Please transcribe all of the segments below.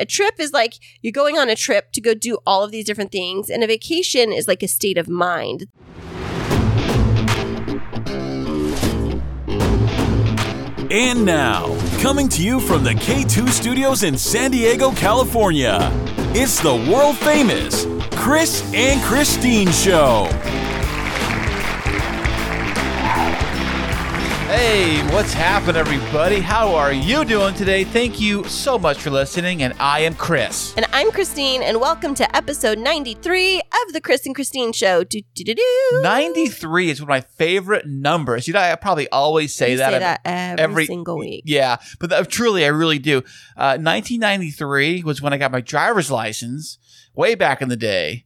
A trip is like you're going on a trip to go do all of these different things, and a vacation is like a state of mind. And now, coming to you from the K2 studios in San Diego, California, it's the world famous Kris and Kristine Show. Hey, what's happening, everybody? How are you doing today? Thank you so much for listening, and I am Kris. And I'm Kristine, and welcome to episode 93 of the Kris and Kristine Show. Do, do, do, do. 93 is one of my favorite numbers. You know, I probably always say that. say that every, every- single week. Yeah, but that, truly, I really do. Uh, 1993 was when I got my driver's license, way back in the day.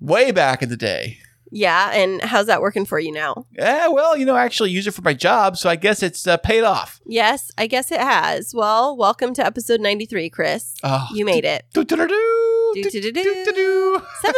way back in the day. Yeah, and how's that working for you now? Yeah, well, you know, I actually use it for my job, so I guess it's uh, paid off. Yes, I guess it has. Well, welcome to episode 93, Kris. Oh, You made it. Seven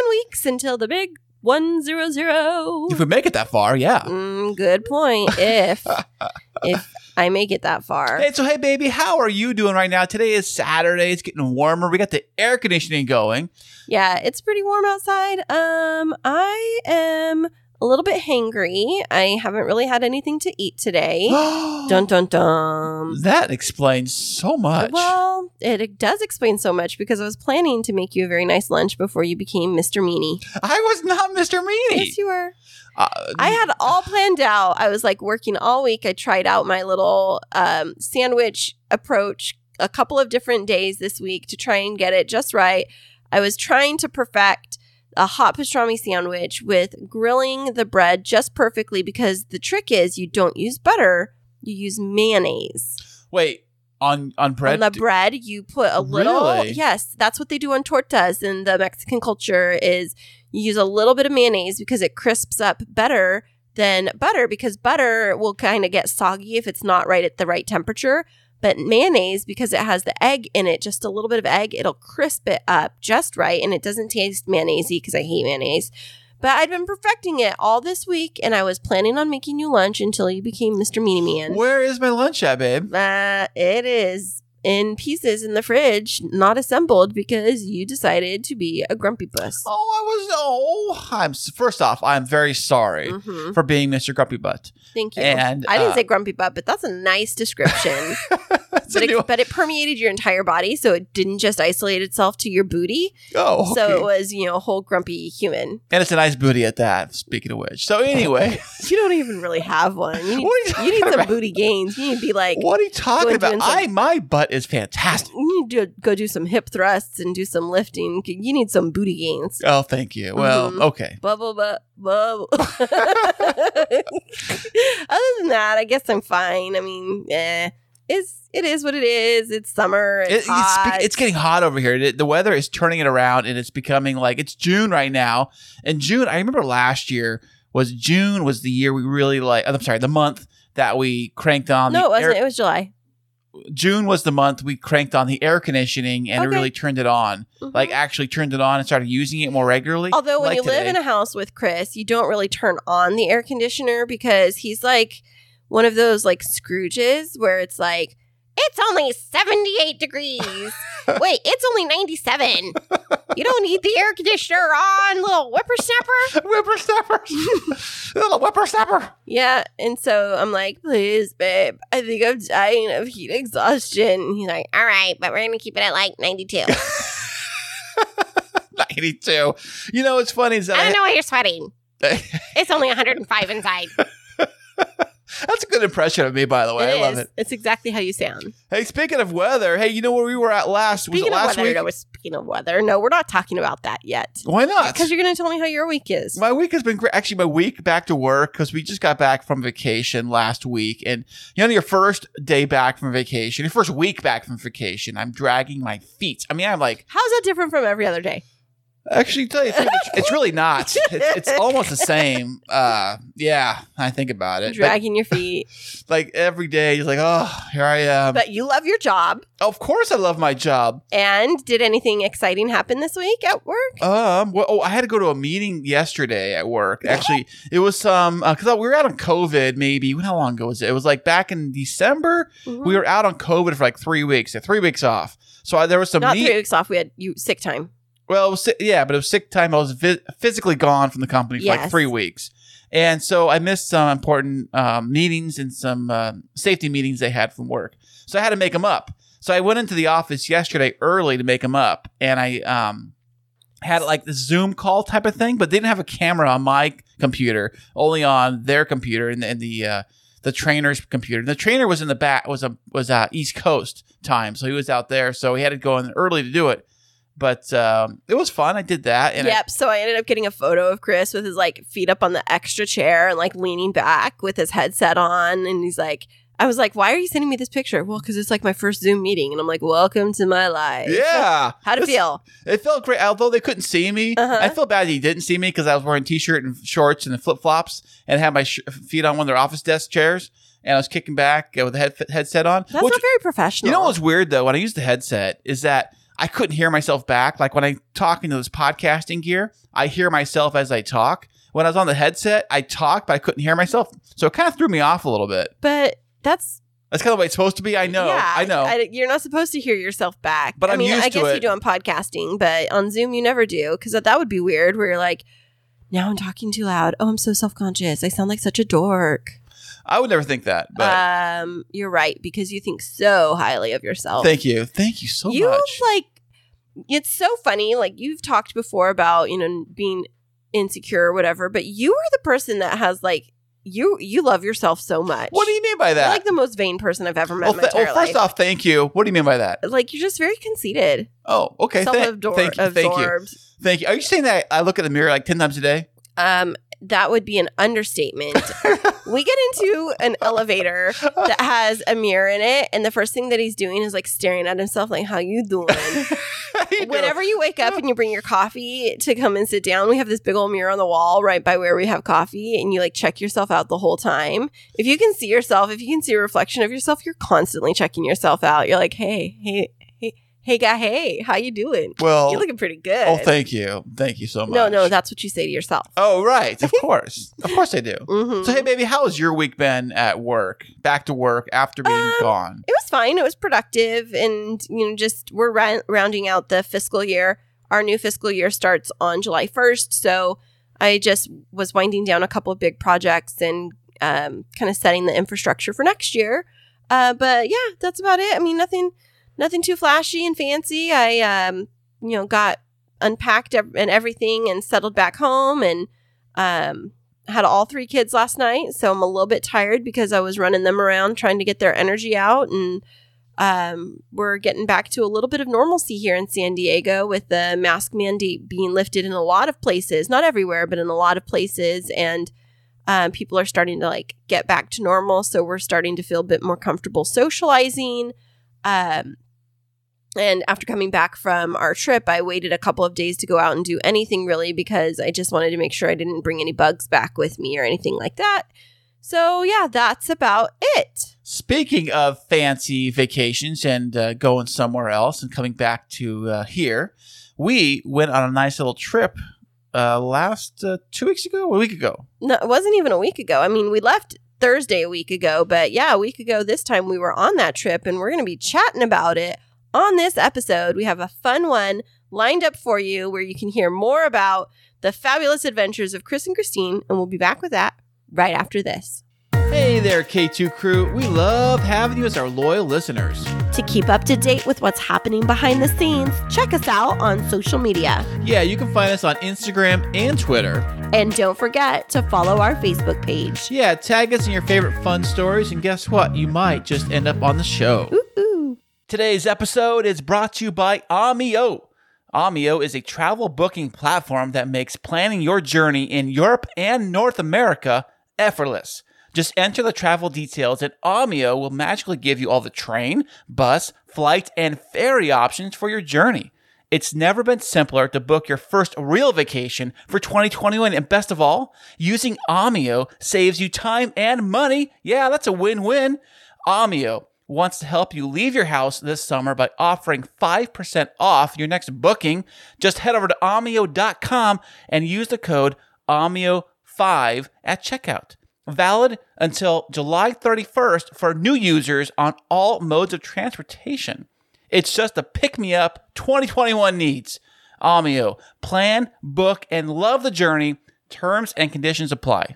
weeks until the big 100. If we make it that far, yeah. Mm, good point. If if I make it that far. Hey, so hey, baby, how are you doing right now? Today is Saturday. It's getting warmer. We got the air conditioning going. Yeah, it's pretty warm outside. Um, I am a little bit hangry. I haven't really had anything to eat today. dun dun dun. That explains so much. Well, it, it does explain so much because I was planning to make you a very nice lunch before you became Mr. Meanie. I was not Mr. Meanie. Yes, you were. Uh, I had all planned out. I was like working all week. I tried out my little um, sandwich approach a couple of different days this week to try and get it just right. I was trying to perfect a hot pastrami sandwich with grilling the bread just perfectly because the trick is you don't use butter, you use mayonnaise. wait on on bread. On the bread, you put a little. Really? Yes, that's what they do on tortas in the Mexican culture. Is you use a little bit of mayonnaise because it crisps up better than butter because butter will kind of get soggy if it's not right at the right temperature. But mayonnaise, because it has the egg in it, just a little bit of egg, it'll crisp it up just right, and it doesn't taste mayonnaisey because I hate mayonnaise. But I'd been perfecting it all this week, and I was planning on making you lunch until you became Mr. Meanie Man. Where is my lunch at, babe? Uh, it is in pieces in the fridge, not assembled because you decided to be a grumpy puss. Oh, I was. Oh, I'm. First off, I'm very sorry Mhm. for being Mr. Grumpy Butt. Thank you. And, I didn't uh, say grumpy butt, but that's a nice description. But, it, but it permeated your entire body, so it didn't just isolate itself to your booty. oh, So it was, you know, a whole grumpy human. and it's a nice booty at that. Speaking of which, so anyway, You don't even really have one. You need, you you need some about? booty gains. You need to be like, what are you talking about? I my butt is fantastic. you need to go do some hip thrusts and do some lifting. You need some booty gains. Oh, thank you. Well, Mhm. okay. Bubble, bu- bubble. Other than that, I guess I'm fine. I mean, eh, it's it is what it is. It's summer. It- It's, it's, hot. it's getting hot over here. The- The weather is turning it around, and it's becoming like it's June right now. And June, I remember last year was June was the year we really like. I'm sorry, the month that we cranked on. no, it wasn't. air- it was July. June was the month we cranked on the air conditioning and Okay. really turned it on. Mhm. Like actually turned it on and started using it more regularly. Although when like you live in a house with Kris, you don't really turn on the air conditioner because he's like one of those like Scrooges where it's like it's only 78 degrees. Wait, it's only 97. You don't need the air conditioner on, little whippersnapper. whippersnappers, little whippersnapper. Yeah, and so I'm like, please, babe, I think I'm dying of heat exhaustion. And he's like, all right, but we're gonna keep it at like 92. 92. You know what's funny is that I don't know why you're sweating. It's only 105 inside. That's a good impression of me, by the way. I It love is. it. It's exactly how you sound. Hey, speaking of weather, hey, you know where we were at last? Was Speaking it of last weather, week? no, speaking of weather. No, we're not talking about that yet. Why not? Because you're going to tell me how your week is. My week has been great. Actually, my week back to work because we just got back from vacation last week. And you know, your first day back from vacation, your first week back from vacation, I'm dragging my feet. I mean, I'm like, How's that different from every other day? Actually, tell you, the truth, it's, it's really not. It's, it's almost the same. Uh, yeah, I think about it. But, Dragging your feet. like every day, you're like, oh, here I am. But you love your job. of course, I love my job. And did anything exciting happen this week at work? Um. Well, oh, I had to go to a meeting yesterday at work. Actually, it was some because we were out on COVID. Maybe how long ago was it? It was like back in December. Mhm. We were out on COVID for like three weeks. uh, Three weeks off. So I, there was some Not meet- three weeks off. We had you sick time. Well, it was, yeah, but it was sick time. I was vi- physically gone from the company for like Yes. three weeks, and so I missed some important um, meetings and some uh, safety meetings they had from work. So I had to make them up. So I went into the office yesterday early to make them up, and I um, had like the Zoom call type of thing, but they didn't have a camera on my computer, only on their computer and, and the uh, the trainer's computer. And the trainer was in the back was a was uh, East Coast time, so he was out there, so he had to go in early to do it. But um, it was fun. I did that, and I- yep. so I ended up getting a photo of Kris with his like feet up on the extra chair and like leaning back with his headset on, and he's like. I was like, "Why are you sending me this picture?" Well, because it's like my first Zoom meeting, and I'm like, "Welcome to my life." yeah, How'd it feel? It felt great, although they couldn't see me. Uh-huh. I feel bad he didn't see me because I was wearing t-shirt and shorts and the flip flops and had my sh- feet on one of their office desk chairs, and I was kicking back with a head- headset on. That's which- not very professional. You know what's weird though? When I use the headset, is that I couldn't hear myself back. Like when I talk into this podcasting gear, I hear myself as I talk. When I was on the headset, I talked, but I couldn't hear myself, so it kind of threw me off a little bit. but that's That's kind of the way it's supposed to be. I know. Yeah, I know. you're not supposed to hear yourself back. But I mean, used I guess it. you do on podcasting, but on Zoom you never do because that, that would be weird. Where you're like, now I'm talking too loud. Oh, I'm so self conscious. I sound like such a dork. I would never think that. But um, you're right because you think so highly of yourself. thank you, thank you so much. you much. like it's so funny. Like you've talked before about you know being insecure or whatever, but you are the person that has like you you love yourself so much. what do you mean by You're that? like the most vain person I've ever met well, in my th- well, first life. off, thank you. What do you mean by that? like you're just very conceited, Oh, okay. Self-absorbed. thank you. Thank you. Thank you. Are you saying that I look at the mirror like 10 times a day? Um, that would be an understatement. we get into an elevator that has a mirror in it, and the first thing that he's doing is like staring at himself, like "How you doing?" Whenever you wake up and you bring your coffee to come and sit down, we have this big old mirror on the wall right by where we have coffee, and you like check yourself out the whole time. If you can see yourself, if you can see a reflection of yourself, you're constantly checking yourself out. You're like, "Hey, hey, hey, guy, hey, how you doing? well, You're looking pretty good." oh, thank you. Thank you so much. no, no, that's what you say to yourself. oh, right. Of course. of course I do. Mhm. So, hey, baby, how has your week been at work? Back to work after being Um, gone? it was fine. It was productive, and you know, just we're ra- rounding out the fiscal year. Our new fiscal year starts on July first, so I just was winding down a couple of big projects and um, kind of setting the infrastructure for next year. Uh, but yeah, that's about it. I mean, nothing, nothing too flashy and fancy. I, um, you know, got unpacked and everything and settled back home and um, had all three kids last night, so I'm a little bit tired because I was running them around trying to get their energy out, and um, we're getting back to a little bit of normalcy here in San Diego with the mask mandate being lifted in a lot of places, not everywhere, but in a lot of places, and um, people are starting to like get back to normal. So we're starting to feel a bit more comfortable socializing. Um, and after coming back from our trip, I waited a couple of days to go out and do anything really because I just wanted to make sure I didn't bring any bugs back with me or anything like that. So, yeah, that's about it. Speaking of fancy vacations and uh, going somewhere else and coming back to uh, here, we went on a nice little trip uh, last uh, two weeks ago, a week ago. No, it wasn't even a week ago. I mean, we left Thursday a week ago, but yeah, a week ago this time we were on that trip and we're going to be chatting about it on this episode. We have a fun one lined up for you where you can hear more about the fabulous adventures of Kris and Kristine, and we'll be back with that right after this. Hey there, K2 crew. We love having you as our loyal listeners. To keep up to date with what's happening behind the scenes, check us out on social media. Yeah, you can find us on Instagram and Twitter. And don't forget to follow our Facebook page. Yeah, tag us in your favorite fun stories, and guess what? You might just end up on the show. Ooh. Today's episode is brought to you by Omio. Omio is a travel booking platform that makes planning your journey in Europe and North America effortless. Just enter the travel details, and Omio will magically give you all the train, bus, flight, and ferry options for your journey. It's never been simpler to book your first real vacation for 2021. And best of all, using Omio saves you time and money. Yeah, that's a win win. Omio wants to help you leave your house this summer by offering 5% off your next booking. Just head over to omio.com and use the code OMIO5 at checkout. Valid until July 31st for new users on all modes of transportation. It's just a pick me up 2021 needs. Omio. Plan, book, and love the journey. Terms and conditions apply.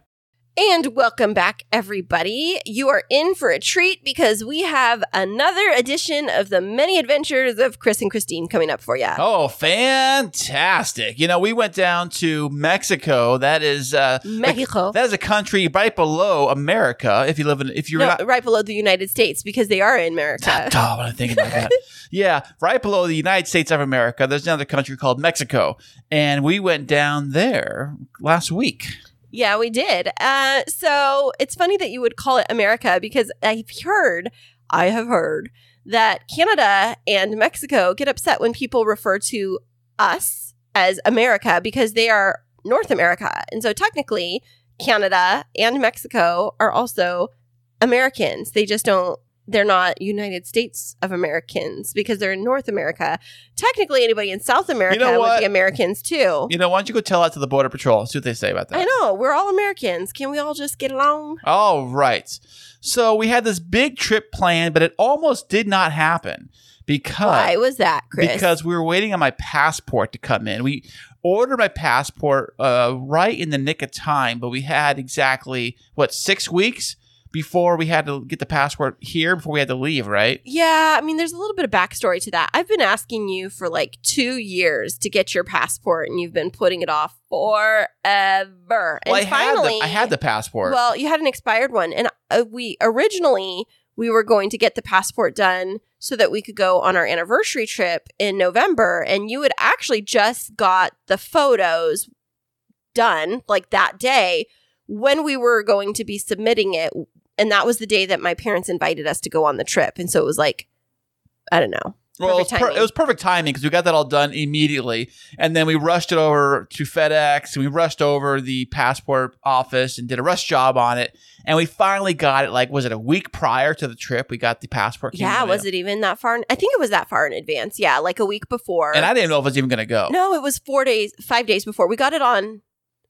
And welcome back, everybody. You are in for a treat because we have another edition of the many adventures of Kris and Kristine coming up for you. Oh, fantastic. You know, we went down to Mexico. That is uh Mexico. That is a country right below America. If you live in if you're no, not right below the United States because they are in America. Oh, when I think about that. yeah, right below the United States of America, there's another country called Mexico. And we went down there last week. Yeah, we did. Uh, so it's funny that you would call it America because I've heard, I have heard that Canada and Mexico get upset when people refer to us as America because they are North America. And so technically, Canada and Mexico are also Americans. They just don't, they're not United States of Americans because they're in North America. Technically, anybody in South America You would what? be Americans too. You know, why don't you go tell that to the Border Patrol? See what they say about that. I know. We're all Americans. Can we all just get along? All right. So we had this big trip planned, but it almost did not happen because Why was that, Kris? because we were waiting on my passport to come in. We ordered my passport uh, right in the nick of time, but we had exactly what six weeks before we had to get the passport here before we had to leave. Right? yeah, I mean, there's a little bit of backstory to that. I've been asking you for like two years to get your passport, and you've been putting it off forever. And I finally, had the, I had the passport. Well, you had an expired one, and uh, we originally we were going to get the passport done so that we could go on our anniversary trip in November, and you had actually just got the photos done like that day when we were going to be submitting it, and that was the day that my parents invited us to go on the trip, and so it was like, I don't know. Well, it was, perfect per- timing. it was perfect timing because we got that all done immediately, and then we rushed it over to FedEx, and we rushed over the passport office and did a rush job on it, and we finally got it. Like, was it a week prior to the trip? We got the passport. Yeah, was it even that far? in- I think it was that far in advance. Yeah, like a week before. And I didn't know if it was even going to go. No, it was four days, five days before. We got it on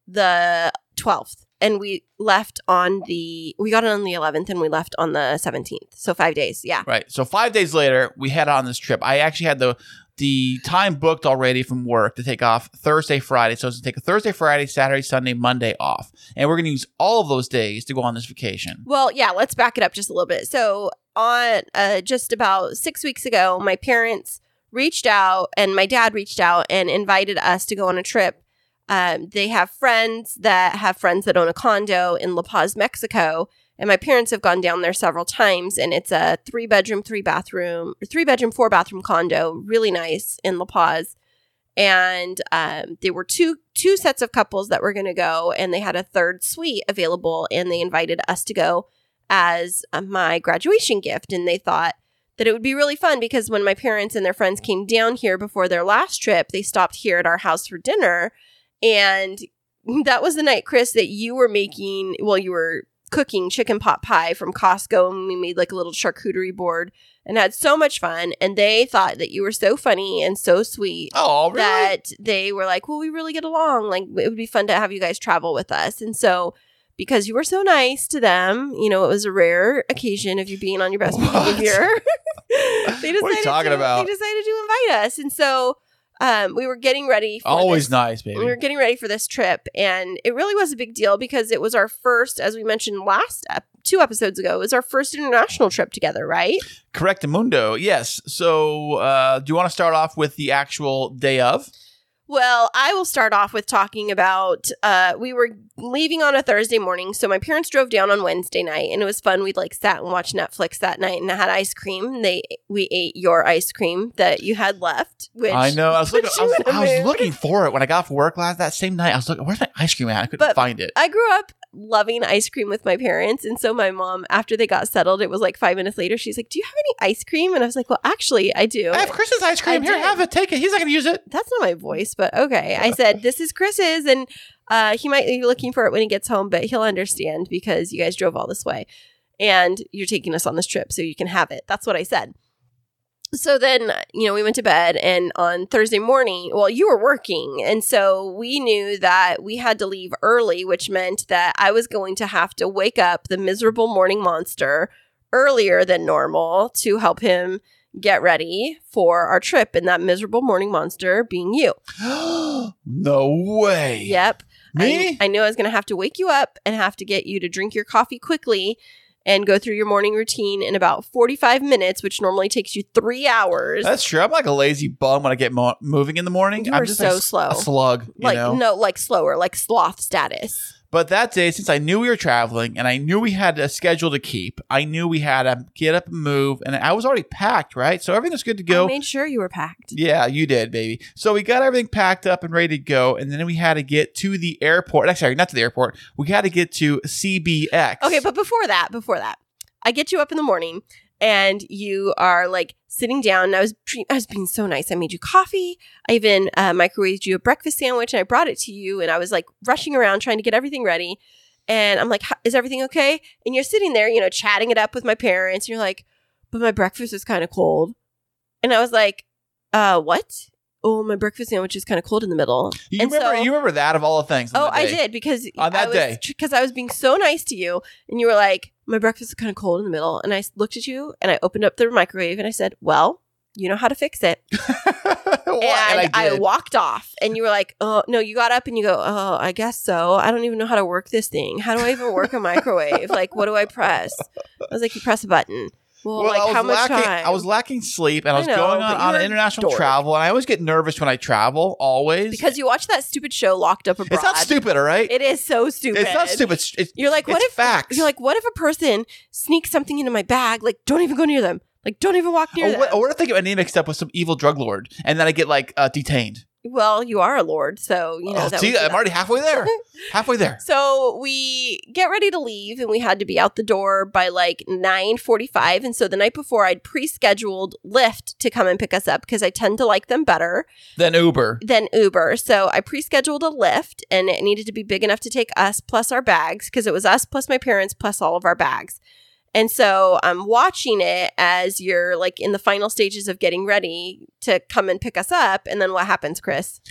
the 12th and we left on the, we got it on the 11th and we left on the 17th. So five days. Yeah. Right. So five days later, we head on this trip. I actually had the the time booked already from work to take off Thursday, Friday. So it's going to take a Thursday, Friday, Saturday, Sunday, Monday off, and we're going to use all of those days to go on this vacation. Well, yeah, let's back it up just a little bit. So on uh, just about six weeks ago, my parents reached out and my dad reached out and invited us to go on a trip. Um, they have friends that have friends that own a condo in La Paz, Mexico. And my parents have gone down there several times, and it's a three bedroom, three bathroom, three bedroom, four bathroom condo, really nice in La Paz. And um, there were two two sets of couples that were going to go, and they had a third suite available, and they invited us to go as uh, my graduation gift. And they thought that it would be really fun because when my parents and their friends came down here before their last trip, they stopped here at our house for dinner. And that was the night, Kris, that you were making, well, you were cooking chicken pot pie from Costco, and we made like a little charcuterie board and had so much fun. And they thought that you were so funny and so sweet Oh, really? that they were like, well, we really get along. Like, it would be fun to have you guys travel with us. And so, because you were so nice to them, you know, it was a rare occasion of you being on your best behavior. they decided What are you talking to, about? They decided to invite us. And so, um, we were getting ready for Always this- nice, baby. we were getting ready for this trip, and it really was a big deal because it was our first, as we mentioned last ep- two episodes ago, it was our first international trip together, right? Correct, Mundo. Yes. So, uh, do you want to start off with the actual day of? Well, I will start off with talking about uh we were leaving on a Thursday morning, so my parents drove down on Wednesday night and it was fun. We'd like sat and watched Netflix that night and had ice cream. They we ate your ice cream that you had left, which I know. I was looking. I was, I was looking for it when I got off work last that same night. I was looking. Where's my ice cream at? I couldn't But find it. I grew up loving ice cream with my parents. And so my mom, after they got settled, it was like five minutes later, she's like, Do you have any ice cream? And I was like, Well, actually, I do. I have Kris's ice cream. I Here, did. have it. Take it. He's not going to use it. That's not my voice, but okay. I said, This is Kris's. And uh, he might be looking for it when he gets home, but he'll understand because you guys drove all this way and you're taking us on this trip so you can have it. That's what I said. So then, you know, we went to bed, and on Thursday morning, well, you were working. And so we knew that we had to leave early, which meant that I was going to have to wake up the miserable morning monster earlier than normal to help him get ready for our trip and that miserable morning monster being you. no way. Yep. Me? I, I knew I was going to have to wake you up and have to get you to drink your coffee quickly and go through your morning routine in about 45 minutes, which normally takes you three hours. That's true. I'm like a lazy bum when I get mo- moving in the morning. You I'm are just so like slow. A slug, you like, know? no, like slower, like sloth status. But that day, since I knew we were traveling and I knew we had a schedule to keep, I knew we had to get up and move, and I was already packed, right? So everything was good to I go. made sure you were packed. Yeah, you did, baby. So we got everything packed up and ready to go, and then we had to get to the airport. Actually, not to the airport. We had to get to CBX. Okay, but before that, before that, I get you up in the morning and you are like sitting down. And I was I was being so nice. I made you coffee. I even uh, microwaved you a breakfast sandwich and I brought it to you. And I was like rushing around trying to get everything ready. And I'm like, is everything okay? And you're sitting there, you know, chatting it up with my parents. And you're like, but my breakfast is kind of cold. And I was like, uh, what? Oh, my breakfast sandwich is kind of cold in the middle. you and remember? so- you remember that of all the things? Oh, I did because On that I was, day. because I was being so nice to you, and you were like, "My breakfast is kind of cold in the middle," and I looked at you and I opened up the microwave and I said, "Well, you know how to fix it," What? and, And I, did. walked off, and you were like, "Oh no," you got up and you go, "Oh, I guess so. I don't even know how to work this thing. How do I even work a microwave? like, what do I press?" I was like, "You press a button." Well, Well, like I was how much lacking. time? I was lacking sleep, and I I was know, going on, on international dork. travel, and I always get nervous when I travel. Always because you watch that stupid show, Locked Up Abroad. it's not stupid, all right? It is so stupid. it's not stupid. It's, You're like, what it's if facts? You're like, what if a person sneaks something into my bag? Like, don't even go near them. Like, don't even walk near Or them. what, or what if they get my name mixed up with some evil drug lord, and then I get like uh, detained? Well, you are a lord, so you know. oh, that see, I'm already halfway there. halfway there. So we get ready to leave, and we had to be out the door by like nine forty-five. And so the night before, I'd pre-scheduled Lyft to come and pick us up because I tend to like them better than Uber. than Uber. So I pre-scheduled a Lyft, and it needed to be big enough to take us plus our bags because it was us plus my parents plus all of our bags. And so I'm watching it as you're like in the final stages of getting ready to come and pick us up. And then what happens, Kris?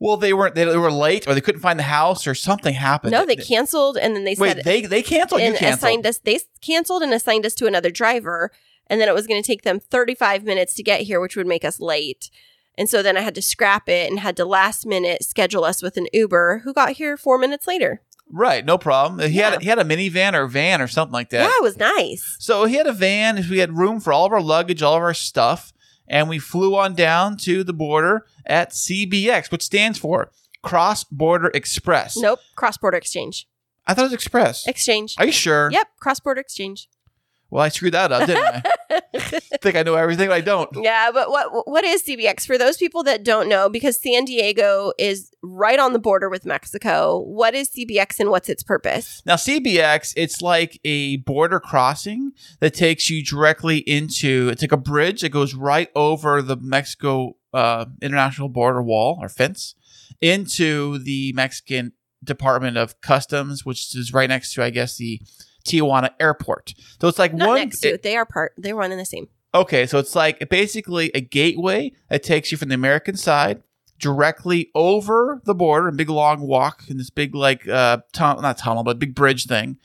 Well, they weren't. They, were late, or they couldn't find the house, or something happened. No, they canceled and then they Wait, said they they canceled. You and canceled. assigned us they canceled and assigned us to another driver. And then it was going to take them 35 minutes to get here, which would make us late. And so then I had to scrap it and had to last minute schedule us with an Uber who got here four minutes later. Right, no problem. He Yeah. had he had a minivan or van or something like that. Yeah, it was nice. So he had a van. We had room for all of our luggage, all of our stuff, and we flew on down to the border at CBX, which stands for Cross Border Express. Nope, cross border exchange. I thought it was Express. Exchange. Are you sure? Yep, cross border exchange. Well, I screwed that up, didn't I? think I know everything, but I don't. Yeah, but what what is CBX for those people that don't know? Because San Diego is right on the border with Mexico. What is CBX and what's its purpose? Now, CBX, it's like a border crossing that takes you directly into. It's like a bridge that goes right over the Mexico uh, international border wall or fence into the Mexican Department of Customs, which is right next to, I guess, the Tijuana airport. So it's like Not one. next to it. They are part. They're one and the same. Okay, so it's like basically a gateway that takes you from the American side directly over the border, a big long walk in this big like uh tunnel, not tunnel, but big bridge thing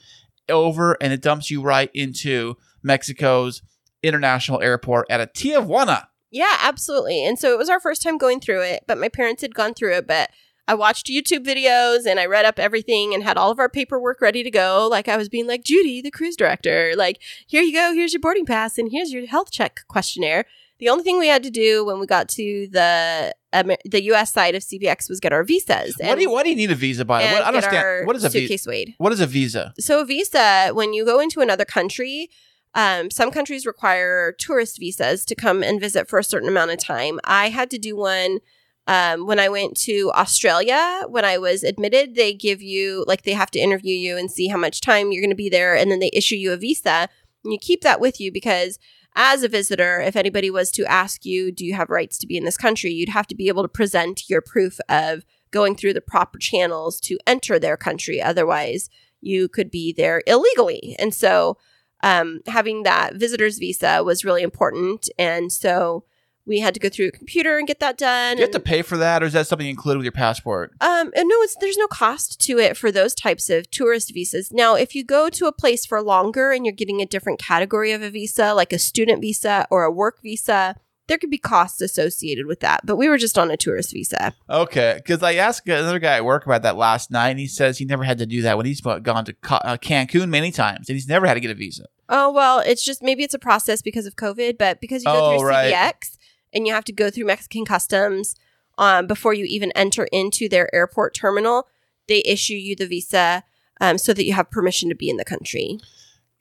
over, and it dumps you right into Mexico's international airport at a Tijuana. Yeah, absolutely. And so it was our first time going through it, but my parents had gone through it. But I watched YouTube videos and I read up everything and had all of our paperwork ready to go. Like I was being like, Judy, the cruise director, like, here you go, here's your boarding pass and here's your health check questionnaire. The only thing we had to do when we got to the um, the U.S. side of CBX was get our visas. what do you why do you need a visa by? and What, I don't understand. What is a visa? suitcase weighed? What is a visa? So a visa, when you go into another country, um, some countries require tourist visas to come and visit for a certain amount of time. I had to do one um, when I went to Australia. When I was admitted, they give you like they have to interview you and see how much time you're going to be there, and then they issue you a visa. And you keep that with you because as a visitor, if anybody was to ask you, do you have rights to be in this country, you'd have to be able to present your proof of going through the proper channels to enter their country. Otherwise, you could be there illegally. And so, um, having that visitor's visa was really important. And so, we had to go through a computer and get that done. Do you have to pay for that, or is that something included with your passport? um, and no, it's there's no cost to it for those types of tourist visas. Now, if you go to a place for longer and you're getting a different category of a visa, like a student visa or a work visa, there could be costs associated with that. But we were just on a tourist visa. Okay, because I asked another guy at work about that last night, and he says he never had to do that when he's gone to uh, Cancun many times, and he's never had to get a visa. Oh well, it's just maybe it's a process because of COVID, but because you go Oh, through right. And you have to go through Mexican customs um, before you even enter into their airport terminal, they issue you the visa um, so that you have permission to be in the country.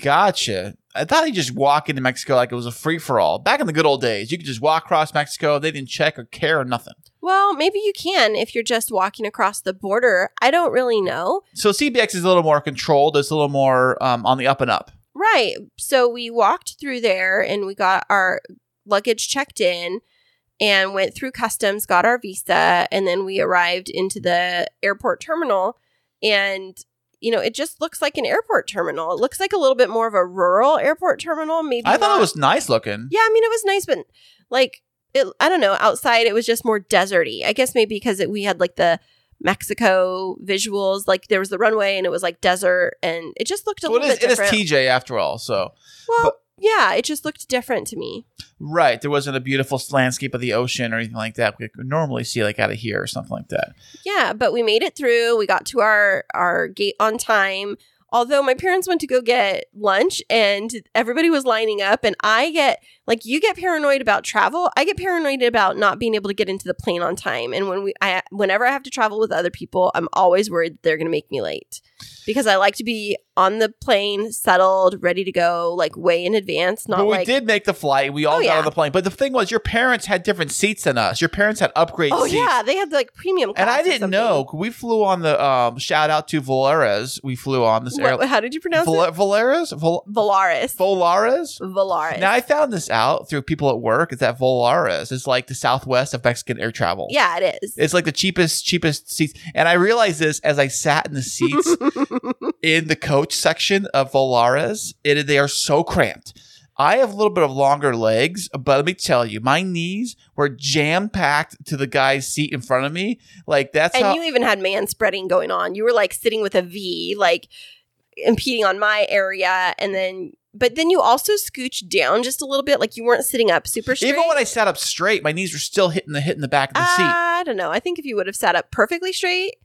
Gotcha. I thought you just walk into Mexico like it was a free for all. Back in the good old days, you could just walk across Mexico. They didn't check or care or nothing. Well, maybe you can if you're just walking across the border. I don't really know. So CBX is a little more controlled. It's a little more um, on the up and up. Right. So we walked through there and we got our luggage checked in and went through customs, got our visa, and then we arrived into the airport terminal. And, you know, it just looks like an airport terminal. It looks like a little bit more of a rural airport terminal. Maybe I thought not- it was nice looking. Yeah, I mean, it was nice, but like, it, I don't know, outside it was just more deserty. I guess maybe because it, we had like the Mexico visuals, like there was the runway and it was like desert and it just looked a Well, it little is, bit it is. TJ after all. So well, but- yeah, it just looked different to me. right, there wasn't a beautiful landscape of the ocean or anything like that we could normally see like out of here or something like that. Yeah, but we made it through. We got to our our gate on time. Although my parents went to go get lunch and everybody was lining up and I get like you get paranoid about travel, I get paranoid about not being able to get into the plane on time. And when we I whenever I have to travel with other people, I'm always worried that they're going to make me late. Because I like to be on the plane, settled, ready to go like way in advance, not but we like did make the flight. We all Oh, got yeah. on the plane. But the thing was, your parents had different seats than us. Your parents had upgrade Oh seats. yeah, they had like premium And I didn't know. We flew on the um, shout out to Volaris. We flew on this How did you pronounce Vol- it? Volaris? Vol- Volaris. Volaris? Volaris. Now I found this out through people at work. Is that Volaris is like the Southwest of Mexican air travel. yeah, it is. It's like the cheapest, cheapest seats. And I realized this as I sat in the seats in the coach section of Volaris. It they are so cramped. I have a little bit of longer legs, but let me tell you, my knees were jam packed to the guy's seat in front of me. Like that's and how you even had man spreading going on. You were like sitting with a V, like impeding on my area, and then but then you also scooched down just a little bit, like you weren't sitting up super straight. even when I sat up straight, my knees were still hitting the hitting the back of the seat. I don't know. I think if you would have sat up perfectly straight,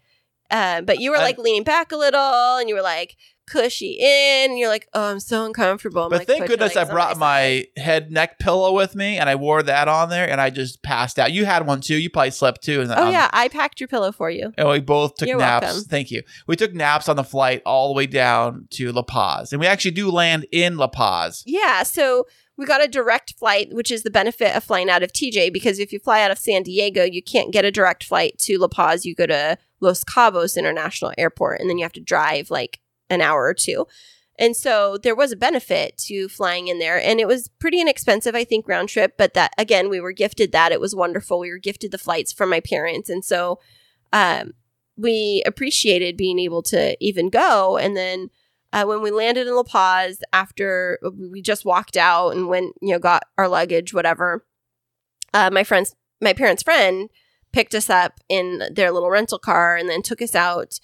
uh, but you were I- like leaning back a little, and you were like cushy in, and you're like, oh, I'm so uncomfortable. I'm But like, thank goodness I brought my head neck pillow with me and I wore that on there and I just passed out. You had one too. You probably slept too. And Oh um, yeah, I packed your pillow for you. And we both took You're naps. welcome. Thank you. We took naps on the flight all the way down to La Paz. And we actually do land in La Paz. Yeah, so we got a direct flight, which is the benefit of flying out of TJ because if you fly out of San Diego, you can't get a direct flight to La Paz. You go to Los Cabos International Airport and then you have to drive like an hour or two. And so there was a benefit to flying in there and it was pretty inexpensive, I think, round trip. But that again, we were gifted that. It was wonderful. We were gifted the flights from my parents. And so um, we appreciated being able to even go. And then uh, when we landed in La Paz after we just walked out and went, you know, got our luggage, whatever. Uh, my friend's, my parents' friend picked us up in their little rental car and then took us out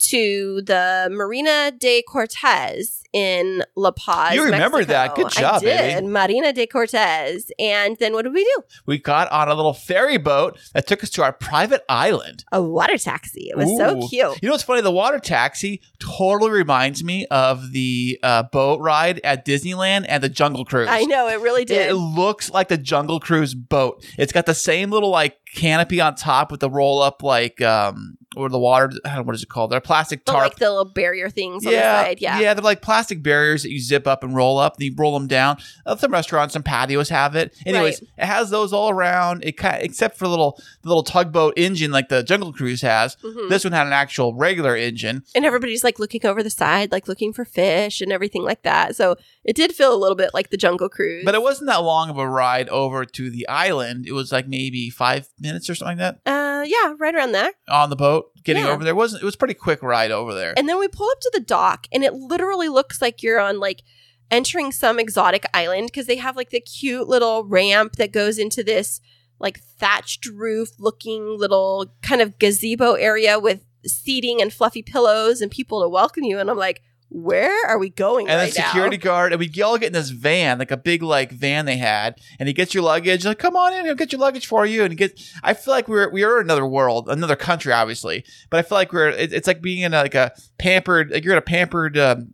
to the Marina de Cortez in La Paz. You remember Mexico. that. Good job, I did. baby. Marina de Cortez. And then what did we do? We got on a little ferry boat that took us to our private island. A water taxi. It was so cute. You know what's funny? The water taxi totally reminds me of the uh, boat ride at Disneyland and the Jungle Cruise. I know it really did. It looks like the Jungle Cruise boat. It's got the same little like canopy on top with the roll up like um or the water. I don't know, what is it called? They're plastic tarp. like the little barrier things on yeah, the side. Yeah. yeah, they're like plastic barriers that you zip up and roll up. And you roll them down. Uh, some restaurants, some patios have it. Anyways, Right. it has those all around. It kind except for the little the little tugboat engine like the Jungle Cruise has. Mhm. This one had an actual regular engine. and everybody's like looking over the side, like looking for fish and everything like that. So it did feel a little bit like the Jungle Cruise. But it wasn't that long of a ride over to the island. It was like maybe five minutes or something like that uh, yeah, right around there. on the boat getting Yeah. over there. It wasn't it was a pretty quick ride over there. And then we pull up to the dock, and it literally looks like you're on like entering some exotic island because they have like the cute little ramp that goes into this like thatched roof looking little kind of gazebo area with seating and fluffy pillows and people to welcome you. And I'm like, where are we going and right the security now? guard, and we all get in this van, like a big like van they had, and he gets your luggage. Like, come on in, he'll get your luggage for you. And he gets. I feel like we're we are in another world, another country, obviously, but I feel like we're. It, it's like being in a, like a pampered, like you're at a pampered um,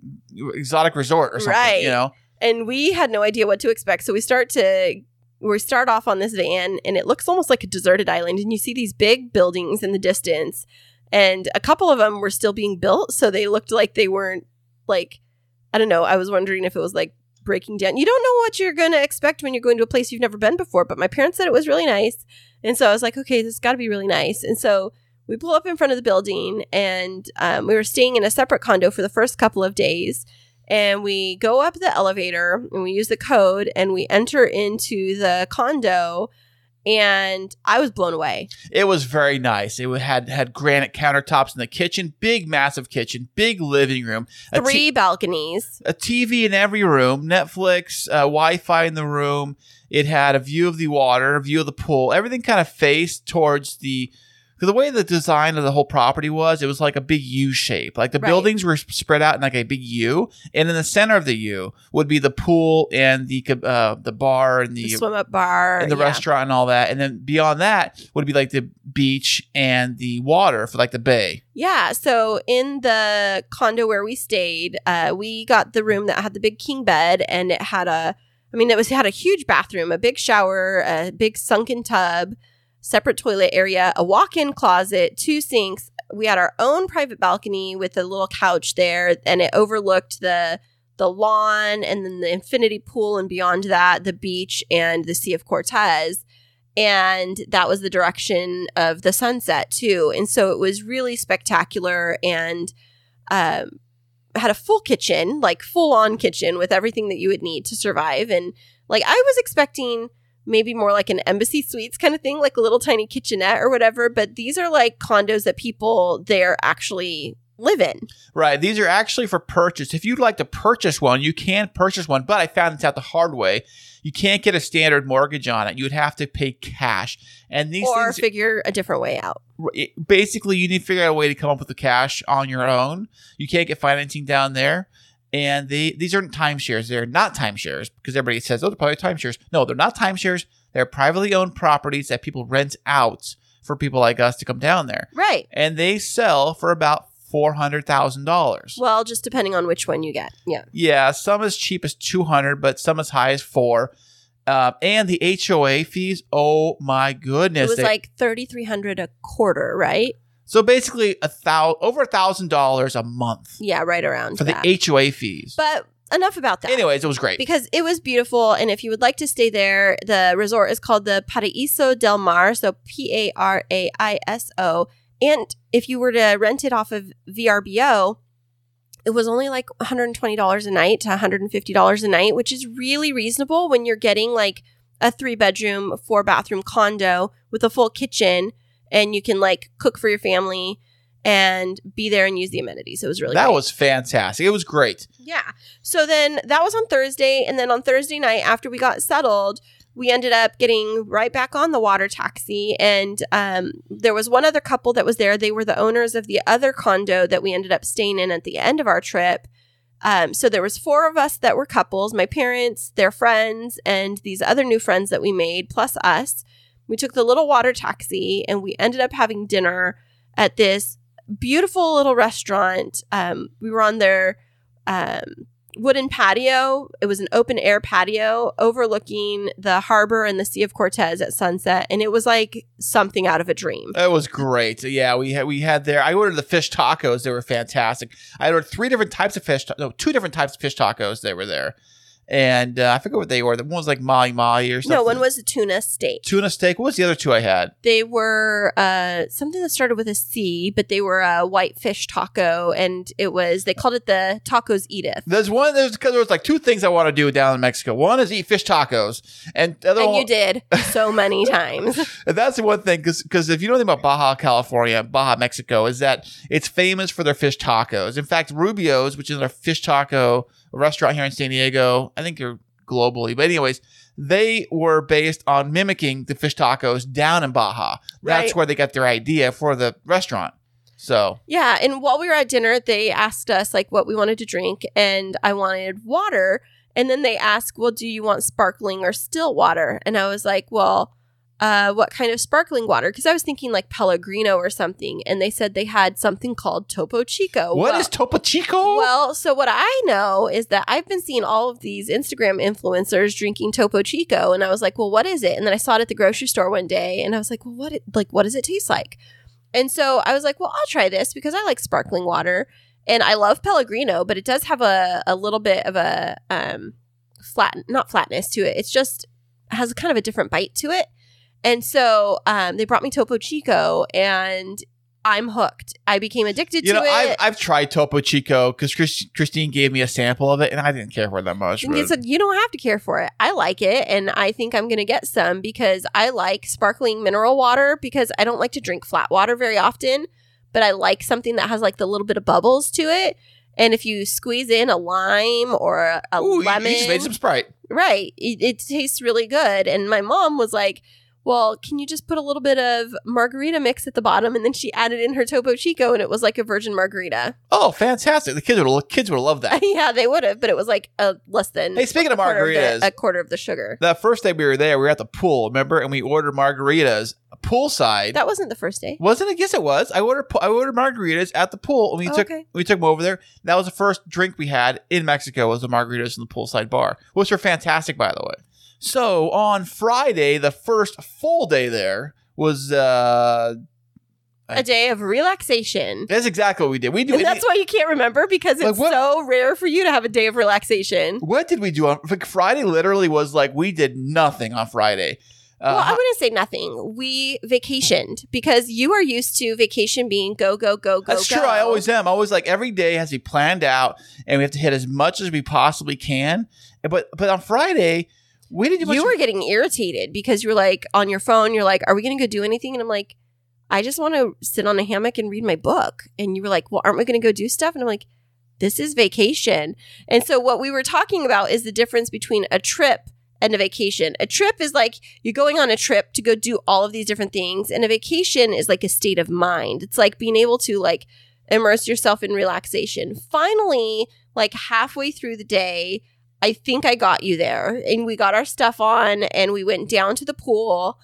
exotic resort or something. Right. You know, and we had no idea what to expect. So we start to we start off on this van and it looks almost like a deserted island and you see these big buildings in the distance and a couple of them were still being built so they looked like they weren't like I don't know, I was wondering if it was like breaking down. You don't know what you're going to expect when you're going to a place you've never been before, but my parents said it was really nice. And so I was like, okay, this has got to be really nice. And so we pull up in front of the building and um, we were staying in a separate condo for the first couple of days and we go up the elevator and we use the code and we enter into the condo and I was blown away. it was very nice. It had had granite countertops in the kitchen, big massive kitchen, big living room, t- Three balconies. a TV in every room, Netflix, uh, Wi-Fi in the room. It had a view of the water, a view of the pool. Everything kind of faced towards the. The way the design of the whole property was, it was like a big U shape. Like the Right. buildings were spread out in like a big U, and in the center of the U would be the pool and the uh, the bar and The the swim up bar. and the yeah. restaurant and all that. And then beyond that would be like the beach and the water for like the bay. Yeah. So in the condo where we stayed, uh, we got the room that had the big king bed and it had a, I mean, it was it had a huge bathroom, a big shower, a big sunken tub, separate toilet area, a walk-in closet, two sinks. We had our own private balcony with a little couch there, and it overlooked the the lawn and then the infinity pool, and beyond that, the beach and the Sea of Cortez. And that was the direction of the sunset too. And so it was really spectacular and um, had a full kitchen like full on kitchen with everything that you would need to survive. And like i was expecting maybe more like an embassy suites kind of thing like a little tiny kitchenette or whatever but these are like condos that people there actually live in Right. These are actually for purchase. If you'd like to purchase one, you can purchase one, but I found this out the hard way. You can't get a standard mortgage on it. You would have to pay cash. And these or things figure a different way out basically you need to figure out a way to come up with the cash on your own. You can't get financing down there. And they these aren't timeshares. They're not timeshares because everybody says, oh, they're probably timeshares. No, they're not timeshares. They're privately owned properties that people rent out for people like us to come down there. right And they sell for about four hundred thousand dollars. well just depending on which one you get yeah Yeah, some as cheap as two hundred, but some as high as four. Uh, and the HOA fees, oh my goodness! it was they- like 3300 a quarter right so basically a thousand over a thousand dollars a month Yeah, right around for that. the HOA fees. but enough about that. Anyways, it was great. Because it was beautiful, and if you would like to stay there, the resort is called the Paraíso del Mar, so P A R A I S O. And if you were to rent it off of VRBO, it was only like $120 a night to $150 a night, which is really reasonable when you're getting like a three bedroom, four bathroom condo with a full kitchen, and you can like cook for your family and be there and use the amenities. It was really that great. was fantastic. It was great. Yeah. So then that was on Thursday. And then on Thursday night, after we got settled, we ended up getting right back on the water taxi. And um, there was one other couple that was there. They were the owners of the other condo that we ended up staying in at the end of our trip. Um, so there was four of us that were couples, my parents, their friends, and these other new friends that we made, plus us. We took the little water taxi and we ended up having dinner at this beautiful little restaurant. Um, we were on their um, wooden patio. It was an open air patio overlooking the harbor and the Sea of Cortez at sunset, and it was like something out of a dream. It was great. Yeah, we had we had there. I ordered the fish tacos. They were fantastic. I ordered three different types of fish. ta- No, two different types of fish tacos. They were there, and uh, I forget what they were. The one was like mahi mahi or something. No, one was a tuna steak. tuna steak. What was the other two I had? They were uh, something that started with a C, but they were a white fish taco, and it was they called it the tacos Edith. There's one. There's because there was like two things I want to do down in Mexico. One is eat fish tacos, and the other And one, you did so many times. And that's the one thing, because because if you know anything about Baja California, Baja Mexico, is that it's famous for their fish tacos. In fact, Rubio's, which is our fish taco a restaurant here in San Diego. I think they're globally, but anyways, they were based on mimicking the fish tacos down in Baja. That's Right. where they got their idea for the restaurant. So Yeah, and while we were at dinner, they asked us like what we wanted to drink, and I wanted water. And then they asked, "Well, do you want sparkling or still water?" And I was like, "Well, uh, what kind of sparkling water?" Because I was thinking like Pellegrino or something. And they said they had something called Topo Chico. what Well- is Topo Chico? Well, so what I know is that I've been seeing all of these Instagram influencers drinking Topo Chico, and I was like, "Well, what is it?" And then I saw it at the grocery store one day, and I was like, "Well, what? It, like, what does it taste like?" And so I was like, "Well, I'll try this because I like sparkling water, and I love Pellegrino, but it does have a a little bit of a um flat, not flatness to it. It's just has kind of a different bite to it." And so um, they brought me Topo Chico, and I'm hooked. I became addicted you to know, it. I've, I've tried Topo Chico because Kris, Kristine gave me a sample of it, and I didn't care for it that much. It's like, you don't have to care for it. I like it, and I think I'm going to get some because I like sparkling mineral water because I don't like to drink flat water very often, but I like something that has like the little bit of bubbles to it. And if you squeeze in a lime or a, a Ooh, lemon, you just made some Sprite. right, it, it tastes really good. And my mom was like, well, can you just put a little bit of margarita mix at the bottom? And then she added in her Topo Chico, and it was like a virgin margarita. Oh, fantastic! The kids would kids would love that. yeah, they would have, but it was like a less than. Hey, speaking a of margaritas- the, a quarter of the sugar. the first day we were there, we were at the pool, remember, and we ordered margaritas poolside. That wasn't the first day. Wasn't it? Yes, it was. I ordered I ordered margaritas at the pool, and we Oh, took okay. we took them over there. That was the first drink we had in Mexico. Was the margaritas in the poolside bar, which were fantastic, by the way. So on Friday, the first full day there was. uh A day of relaxation. That's exactly what we did. We do. And that's why you can't remember because Like it's what- so rare for you to have a day of relaxation. what did we do on like Friday? Literally was like we did nothing on Friday. Uh, well, I wouldn't say nothing. We vacationed because you are used to vacation being go, go, go, go. That's go. true. I always am. I always like every day has to be planned out, and we have to hit as much as we possibly can. But but on Friday, we didn't. You were getting irritated because you're like on your phone, you're like, are we going to go do anything? And I'm like, I just want to sit on a hammock and read my book. And you were like, well, aren't we going to go do stuff? And I'm like, this is vacation. And so what we were talking about is the difference between a trip and a vacation. A trip is like you're going on a trip to go do all of these different things. And a vacation is like a state of mind. It's like being able to like immerse yourself in relaxation. Finally, like halfway through the day, I think I got you there and we got our stuff on and we went down to the pool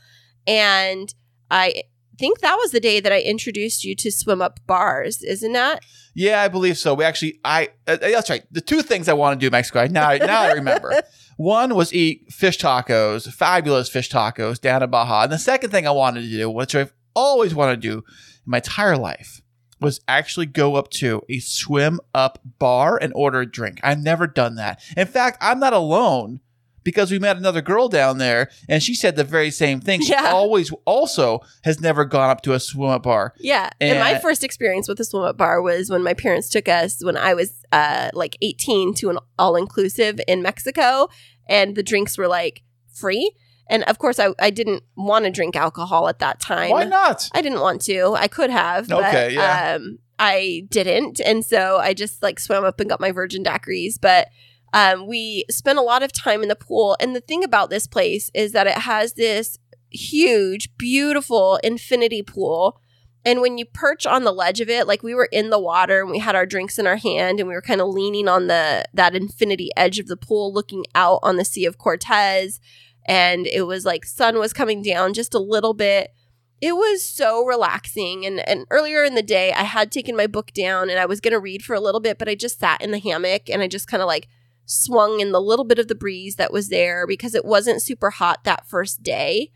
and I think that was the day that I introduced you to swim up bars, isn't that? yeah, I believe so. We actually, I uh, that's right. The two things I want to do in Mexico now, now I remember. One was eat fish tacos, fabulous fish tacos down in Baja, and the second thing I wanted to do, which I've always wanted to do in my entire life, was actually go up to a swim up bar and order a drink. I've never done that. In fact, I'm not alone because we met another girl down there and she said the very same thing. She Yeah. always also has never gone up to a swim up bar. Yeah. And, my first experience with a swim up bar was when my parents took us when I was uh, like 18 to an all inclusive in Mexico and the drinks were like free. And of course, I, I didn't want to drink alcohol at that time. Why not? I didn't want to. I could have. Okay, but, yeah. Um, I didn't. And so I just like swam up and got my virgin daiquiris. But um, we spent a lot of time in the pool. And the thing about this place is that it has this huge, beautiful infinity pool. And when you perch on the ledge of it, like we were in the water and we had our drinks in our hand and we were kind of leaning on the that infinity edge of the pool, looking out on the Sea of Cortez. And it was like sun was coming down just a little bit. It was so relaxing and and earlier in the day i had taken my book down and i was going to read for a little bit but i just sat in the hammock and i just kind of like swung in the little bit of the breeze that was there because it wasn't super hot that first day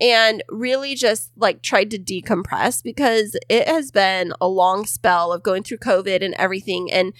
and really just like tried to decompress because it has been a long spell of going through covid and everything and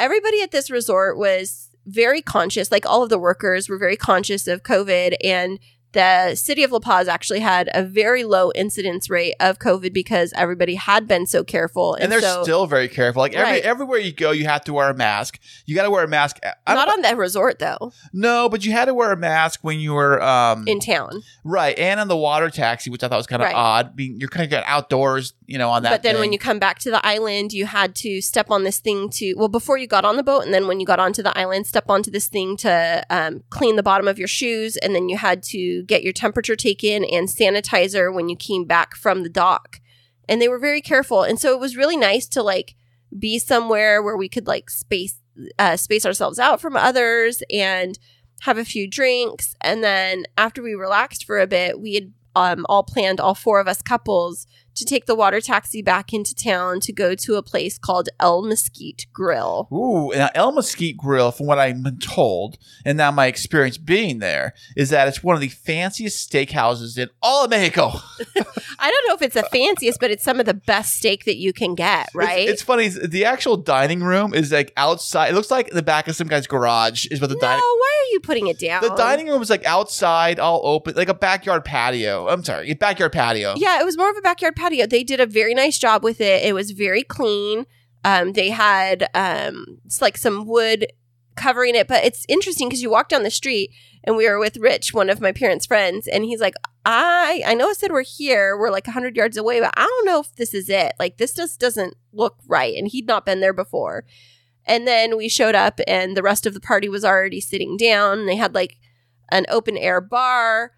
everybody at this resort was very conscious like all of the workers were very conscious of covid and the city of La Paz actually had a very low incidence rate of COVID because everybody had been so careful. and they're so, still very careful. Like every Right. everywhere you go, you have to wear a mask. You got to wear a mask. I not on the resort though, no, but you had to wear a mask when you were um in town. right, and on the water taxi, which I thought was kind of Right. odd. Being you're kind of getting outdoors, you know, on that. but then when you come back to the island, you had to step on this thing to well before you got on the boat, and then when you got onto the island, step onto this thing to um, clean the bottom of your shoes, and then you had to get your temperature taken and sanitizer when you came back from the dock. And they were very careful, and so it was really nice to like be somewhere where we could like space uh, space ourselves out from others and have a few drinks. And then after we relaxed for a bit, we had um, all planned, all four of us couples, to take the water taxi back into town to go to a place called El Mesquite Grill. Ooh, now El Mesquite Grill, from what I've been told, and now my experience being there, is that it's one of the fanciest steakhouses in all of Mexico. I don't know if it's the fanciest, but it's some of the best steak that you can get, right? It's, it's funny. The actual dining room is like outside. It looks like the back of some guy's garage is what the no, dining. why are you putting it down? The dining room is like outside, all open, like a backyard patio. I'm sorry, a backyard patio. Yeah, it was more of a backyard patio. They did a very nice job with it. It was very clean. Um, they had um, it's like some wood covering it, but it's interesting because you walk down the street and we were with Rich, one of my parents' friends, and he's like, "I I know I said we're here, we're like hundred yards away, but I don't know if this is it. Like this just doesn't look right." And he'd not been there before. And then we showed up, and the rest of the party was already sitting down. They had like an open air bar.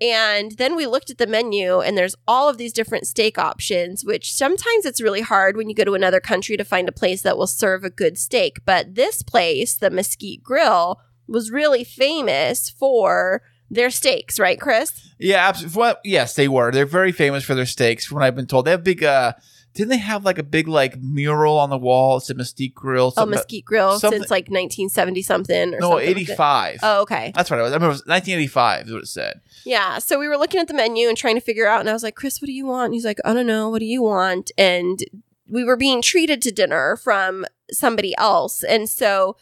And then we looked at the menu, and there's all of these different steak options, which sometimes it's really hard when you go to another country to find a place that will serve a good steak. But this place, the Mesquite Grill, was really famous for their steaks, right, Kris? Yeah, absolutely. Well, yes, they were. They're very famous for their steaks, from what I've been told. They have big. uh Didn't they have like a big like mural on the wall? It's a Mesquite Grill. Oh, Mesquite Grill something- since like 1970 something or No, something. eighty five. Oh, okay. That's what it was. I remember it was 1985 is what it said. Yeah. So we were looking at the menu and trying to figure out, and I was like, Kris, what do you want? And he's like, I don't know. What do you want? And we were being treated to dinner from somebody else. And so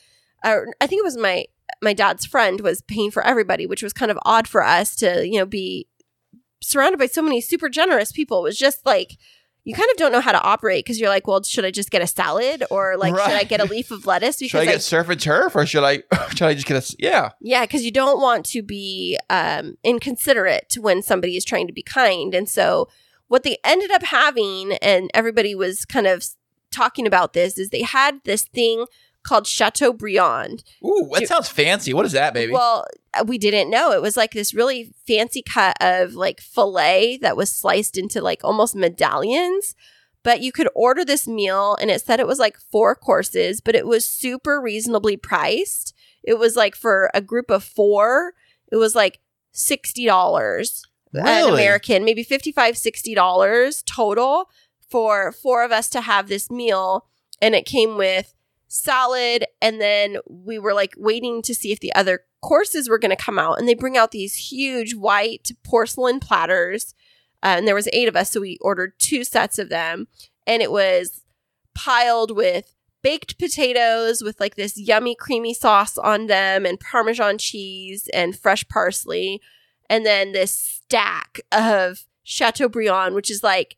uh, I think it was my my dad's friend was paying for everybody, which was kind of odd for us to, you know, be surrounded by so many super generous people. It was just like you kind of don't know how to operate because you're like, well, should I just get a salad or like should I get a leaf of lettuce? Should I Because get surf and turf or should I should I just get a yeah? yeah, because you don't want to be um, inconsiderate when somebody is trying to be kind. And so, what they ended up having, and everybody was kind of talking about this, is they had this thing called Chateaubriand. Ooh, that Do- sounds fancy. What is that, baby? Well, uh, we didn't know. It was like this really fancy cut of like filet that was sliced into like almost medallions. But you could order this meal and it said it was like four courses, but it was super reasonably priced. It was like for a group of four, it was like $60 an American, maybe $55, $60 total for four of us to have this meal. And it came with salad. And then we were like waiting to see if the other courses were going to come out. And they bring out these huge white porcelain platters. Uh, and there was eight of us. So we ordered two sets of them. And it was piled with baked potatoes with like this yummy creamy sauce on them and parmesan cheese and fresh parsley and then this stack of chateaubriand which is like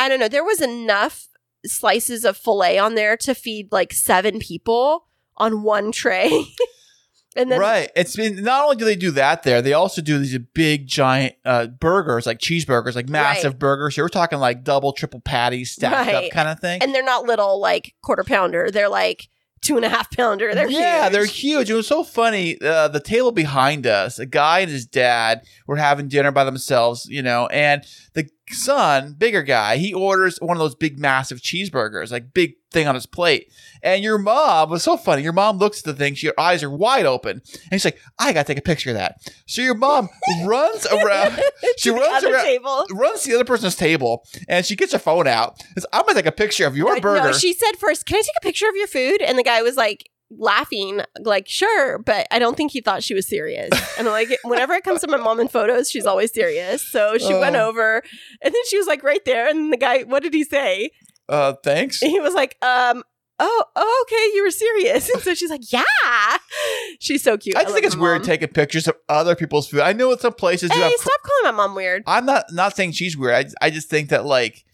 i don't know there was enough slices of filet on there to feed like seven people on one tray and then right. It's been not only do they do that there, they also do these big giant uh, burgers, like cheeseburgers, like massive Right. burgers. You're talking like double, triple patties stacked Right. up kind of thing. and they're not little like quarter pounder they're like two and a half pounder they're yeah, huge. they're huge. It was so funny. Uh, the table behind us, a guy and his dad were having dinner by themselves, you know, and the son, bigger guy, he orders one of those big, massive cheeseburgers, like big thing on his plate. And your mom was so funny. Your mom looks at the thing, she, her eyes are wide open, and she's like, "I gotta take a picture of that." So your mom runs around. She runs around. table Runs to the other person's table and she gets her phone out. Says, I'm gonna take a picture of your burger. No, she said first, "Can I take a picture of your food?" And the guy was like laughing, like, "Sure," but I don't think he thought she was serious. And like, whenever it comes to my mom in photos, she's always serious. So she went Oh. over, and then she was like right there, and the guy, what did he say? uh, thanks. And he was like, um. Oh, oh, okay. You were serious. And so she's like, yeah. She's so cute. I just love think it's weird mom. taking pictures of other people's food. I know in some places you Hey, have. stop calling my mom weird. I'm not not saying she's weird. I, I just think that like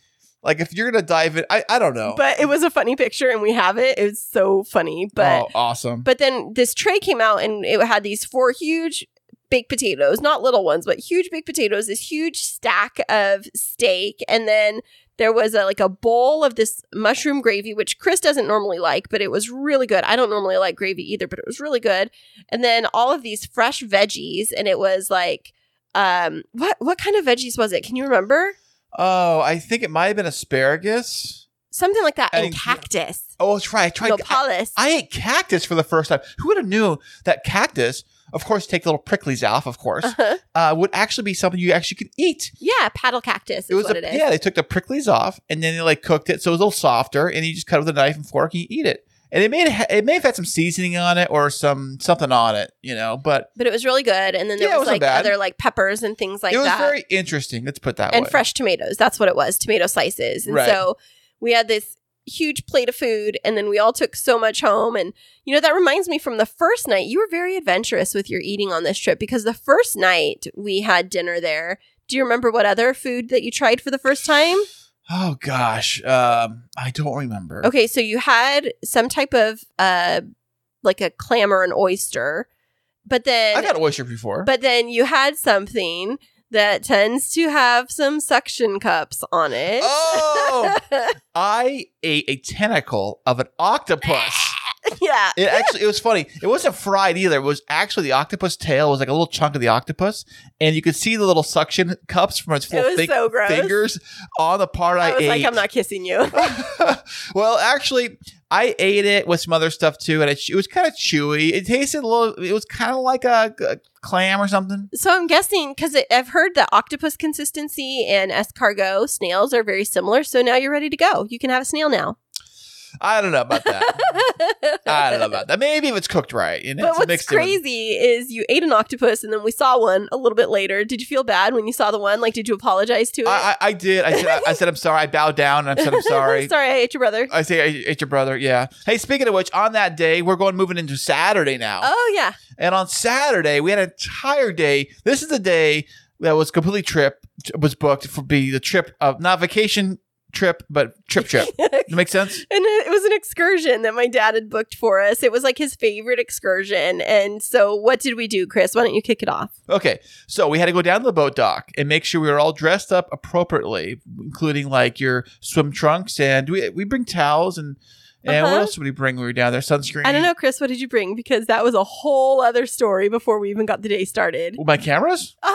like if you're gonna dive in, I I don't know. But it was a funny picture, and we have it. It was so funny. But oh, awesome. But then this tray came out and it had these four huge baked potatoes, not little ones, but huge baked potatoes, this huge stack of steak. And then there was a like a bowl of this mushroom gravy, which Kris doesn't normally like, but it was really good. I don't normally like gravy either, but it was really good. And then all of these fresh veggies, and it was like um what what kind of veggies was it? Can you remember? Oh, I think it might have been asparagus. Something like that. I And cactus. Oh, that's right. I tried. No, I. I ate cactus for the first time. Who would have knew that cactus? Of course, take the little pricklies off. Of course, Uh-huh. uh, would actually be something you actually could eat. Yeah, paddle cactus is It was what a, it is. yeah. They took the pricklies off and then they like cooked it so it was a little softer, and you just cut it with a knife and fork and you eat it. And it may have, it may have had some seasoning on it or some something on it, you know. But but it was really good. And then there Yeah, was like bad. other like peppers and things like it was that, very interesting. Let's put that and way. fresh tomatoes. That's what it was, tomato slices. And Right. so we had this huge plate of food, and then we all took so much home. And you know that reminds me from the first night. You were very adventurous with your eating on this trip because the first night we had dinner there. Do you remember what other food that you tried for the first time? Oh gosh, um, I don't remember. Okay, so you had some type of uh like a clam or an oyster, but then I've had oyster before. But then you had something that tends to have some suction cups on it. Oh! I ate a tentacle of an octopus. yeah. It actually it was funny. It wasn't fried either. It was actually the octopus tail was like a little chunk of the octopus, and you could see the little suction cups from its It fin- so fingers on the part I, I was ate. like, I'm not kissing you. well, actually, I ate it with some other stuff too, and it, it was kind of chewy. It tasted a little. It was kind of like a, a clam or something. so I'm guessing because I've heard that octopus consistency and escargot snails are very similar. So now you're ready to go. You can have a snail now. I don't know about that. I don't know about that. Maybe if it's cooked right. You know, But it's what's mixed in crazy is you ate an octopus and then we saw one a little bit later. Did you feel bad when you saw the one? Like, did you apologize to it? I, I, I did. I said, I said, I'm sorry. I bowed down and I said, I'm sorry. Sorry, I ate your brother. I say, I ate your brother. Yeah. Hey, speaking of which, on that day, we're going moving into Saturday now. Oh yeah. And on Saturday, we had an entire day. This is the day that was completely trip was booked for be the trip of not vacation trip, but trip trip. That makes sense. And it it was an excursion that my dad had booked for us. It was like his favorite excursion. And so, what did we do, Kris? Why don't you kick it off? Okay, so we had to go down to the boat dock and make sure we were all dressed up appropriately, including like your swim trunks and we we bring towels and and what Uh-huh. else did we bring when we were down there? Sunscreen. I don't know, Kris, what did you bring? Because that was a whole other story before we even got the day started. My cameras? Uh,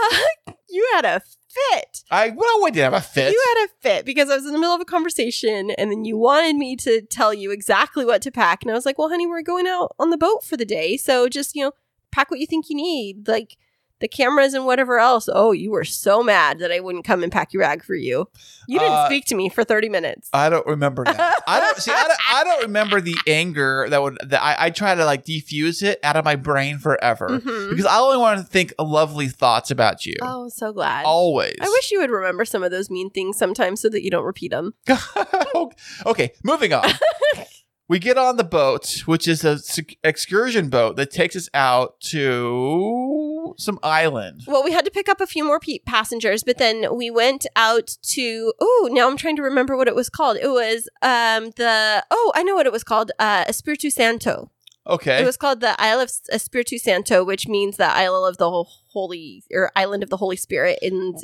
you had a fit. I well, I didn't have a fit. You had a fit because I was in the middle of a conversation and then you wanted me to tell you exactly what to pack. And I was like, well, honey, we're going out on the boat for the day. So just, you know, pack what you think you need. Like the cameras and whatever else. Oh, you were so mad that I wouldn't come and pack your bag for you. You didn't Uh, speak to me for 30 minutes. I don't remember now. I don't see. I don't, I don't remember the anger that would that I, I try to like defuse it out of my brain forever Mhm. because I only want to think lovely thoughts about you. Oh, so glad. Always. I wish you would remember some of those mean things sometimes so that you don't repeat them. okay, moving on. we get on the boat, which is a excursion boat that takes us out to some island. Well, we had to pick up a few more pe- passengers, but then we went out to. Oh, now I'm trying to remember what it was called. It was um the. Oh, I know what it was called. Uh, Espiritu Santo. Okay. It was called the Isle of Espiritu Santo, which means the Isle of the Holy or Island of the Holy Spirit in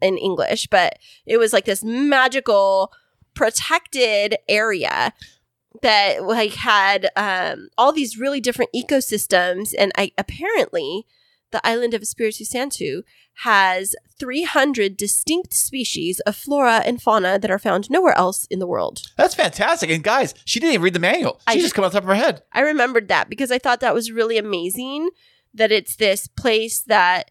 in English. But it was like this magical, protected area that like had um, all these really different ecosystems, and I apparently the island of Espiritu Santo has 300 distinct species of flora and fauna that are found nowhere else in the world. That's fantastic. And guys, she didn't even read the manual. She did- just come on top of her head. I remembered that because I thought that was really amazing that it's this place that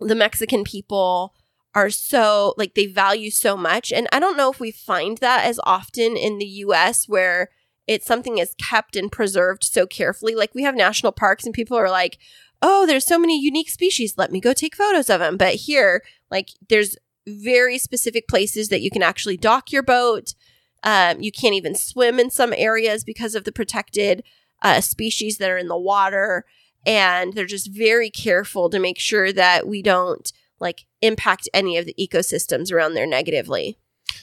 the Mexican people are so like they value so much. And I don't know if we find that as often in the US where it's something is kept and preserved so carefully. Like we have national parks and people are like oh there's so many unique species. Let me go take photos of them but here like there's very specific places that you can actually dock your boat. Um, you can't even swim in some areas because of the protected uh, species that are in the water. and they're just very careful to make sure that we don't like impact any of the ecosystems around there negatively.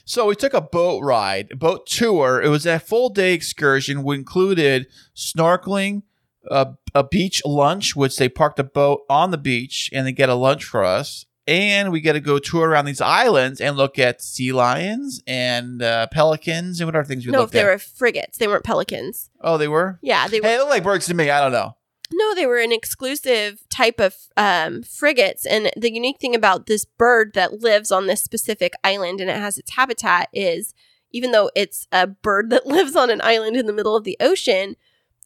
So we took a boat ride, a boat tour. It was a full day excursion. We included snorkeling, a, a beach lunch, which they parked a boat on the beach and they get a lunch for us. And we get to go tour around these islands and look at sea lions and uh, pelicans and what other things we no, if looked they at. were frigates, they weren't pelicans. oh, they were. Yeah, they were. Hey, they look like birds to me. I don't know. No, they were an exclusive type of um, frigates. And the unique thing about this bird that lives on this specific island and it has its habitat is even though it's a bird that lives on an island in the middle of the ocean,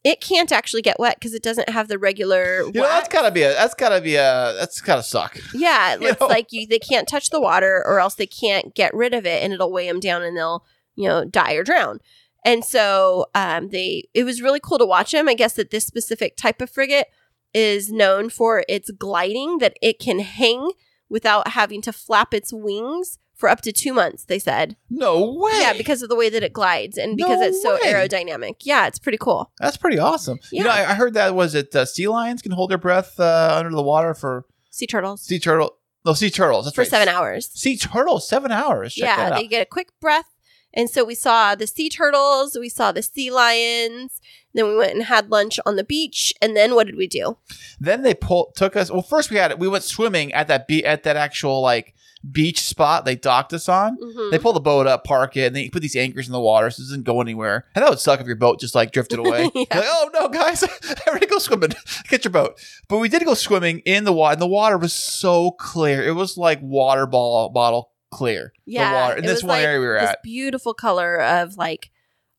it can't actually get wet because it doesn't have the regular. You know, that's gotta be a. That's gotta be a. That's gotta suck. yeah, it's know? like you they can't touch the water or else they can't get rid of it and it'll weigh them down and they'll you know die or drown. And so um, they it was really cool to watch them. I guess that this specific type of frigate is known for its gliding that it can hang without having to flap its wings for up to two months. They said, No way. yeah, because of the way that it glides and because No it's so way. aerodynamic. Yeah, it's pretty cool. that's pretty awesome. You know, Yeah. I, I heard that was it. Uh, sea lions can hold their breath uh, under the water for Sea turtles sea turtle. No, sea turtles. That's for right. seven hours. Sea turtles, seven hours. Check yeah, they get a quick breath. And so we saw the sea turtles, we saw the sea lions, then we went and had lunch on the beach, and then what did we do? Then they pull took us. Well, first we had we went swimming at that be- at that actual like beach spot they docked us on. Mhm. They pull the boat up, park it, and they put these anchors in the water so it doesn't go anywhere. And that would suck if your boat just like drifted away. Yeah. Like, oh no, guys, everybody go swimming. Get your boat. But we did go swimming in the water, and the water was so clear. It was like water ball bottle clear. yeah, the water in this one like area we were this at. beautiful color of like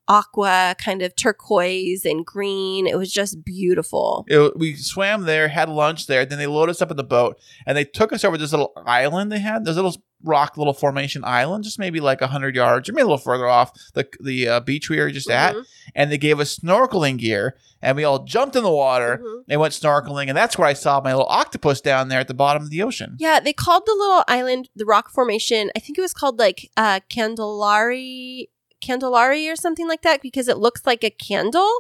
aqua, kind of turquoise and green. It was just beautiful. It, we swam there, had lunch there. Then they loaded us up in the boat, and they took us over this little island they had. There's a little rock, little formation island, just maybe like hundred yards, or maybe a little further off the the uh, beach we were just at. Mhm, And they gave us snorkeling gear, and we all jumped in the water mhm. and went snorkeling. And that's where I saw my little octopus down there at the bottom of the ocean. Yeah, they called the little island, the rock formation. I think it was called like uh Candelari, Candelari or something like that because it looks like a candle.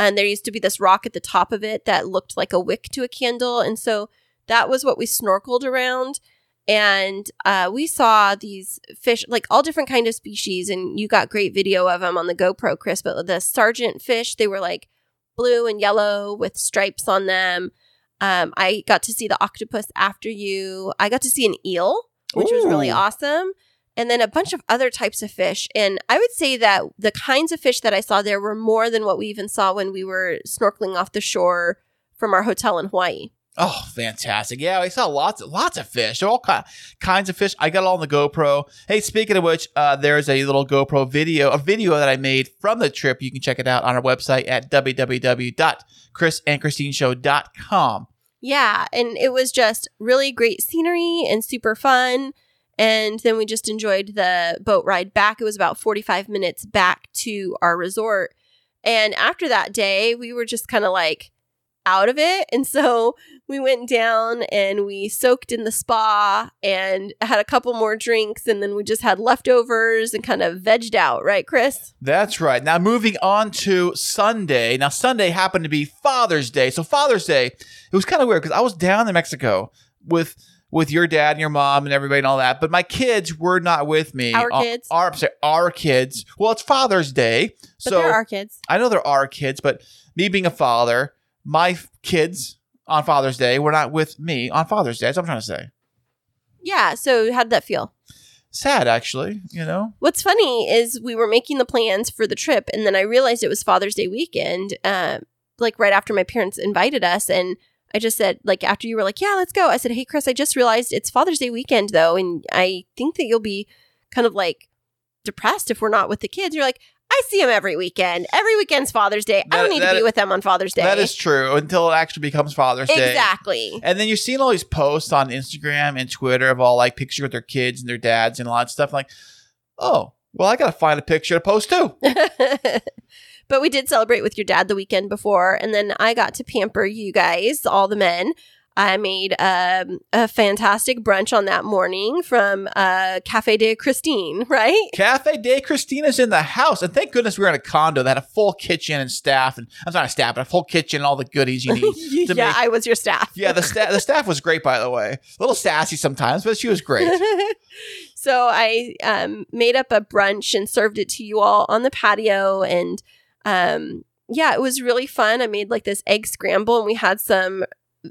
And there used to be this rock at the top of it that looked like a wick to a candle, and so that was what we snorkeled around. And uh, we saw these fish, like all different kind of species, and you got great video of them on the GoPro, Kris. But the sergeant fish, they were like blue and yellow with stripes on them. Um, I got to see the octopus after you. I got to see an eel, which was really awesome. And then a bunch of other types of fish. And I would say that the kinds of fish that I saw there were more than what we even saw when we were snorkeling off the shore from our hotel in Hawaii. Oh, fantastic! Yeah, we saw lots, lots of fish. All ki- kinds of fish. I got it all on the GoPro. Hey, speaking of which, uh, there's a little GoPro video, a video that I made from the trip. You can check it out on our website at www.krisandkristineshow.com. Yeah, and it was just really great scenery and super fun. And then we just enjoyed the boat ride back. It was about 45 minutes back to our resort. And after that day, we were just kind of like out of it. And so we went down and we soaked in the spa and had a couple more drinks. And then we just had leftovers and kind of vegged out, right, Kris? That's right. Now moving on to Sunday. Now Sunday happened to be Father's Day. So Father's Day, it was kind of weird because I was down in Mexico with with your dad and your mom and everybody and all that, but my kids were not with me. Our Uh, kids? Our, sorry, our kids. Well, it's Father's Day, But so there are kids. I know there are kids, but me being a father, my kids on Father's Day were not with me on Father's Day. That's what I'm trying to say. Yeah. So how'd that feel? Sad, actually. You know. What's funny is we were making the plans for the trip, and then I realized it was Father's Day weekend, uh, like right after my parents invited us. And I just said, like, after you were like, yeah, let's go. I said, hey, Kris, I just realized it's Father's Day weekend, though. And I think that you'll be kind of like depressed if we're not with the kids. You're like, I see them every weekend. Every weekend's Father's Day. I don't need that- to be with them on Father's Day. That is true until it actually becomes Father's Day. exactly. And then you're seeing all these posts on Instagram and Twitter of all like pictures with their kids and their dads and a lot of stuff. Like, oh, well, I got to find a picture to post too. but we did celebrate with your dad the weekend before, and then I got to pamper you guys, all the men. I made um, a fantastic brunch on that morning from uh, Cafe de Kristine, right? Cafe de Kristine is in the house. And thank goodness we were in a condo that had a full kitchen and staff. And I'm not a staff, but a full kitchen and all the goodies you need yeah, make. I was your staff. yeah, the, sta- the staff was great, by the way. A little sassy sometimes, but she was great. so I um, made up a brunch and served it to you all on the patio. And um, yeah, it was really fun. I made like this egg scramble and we had some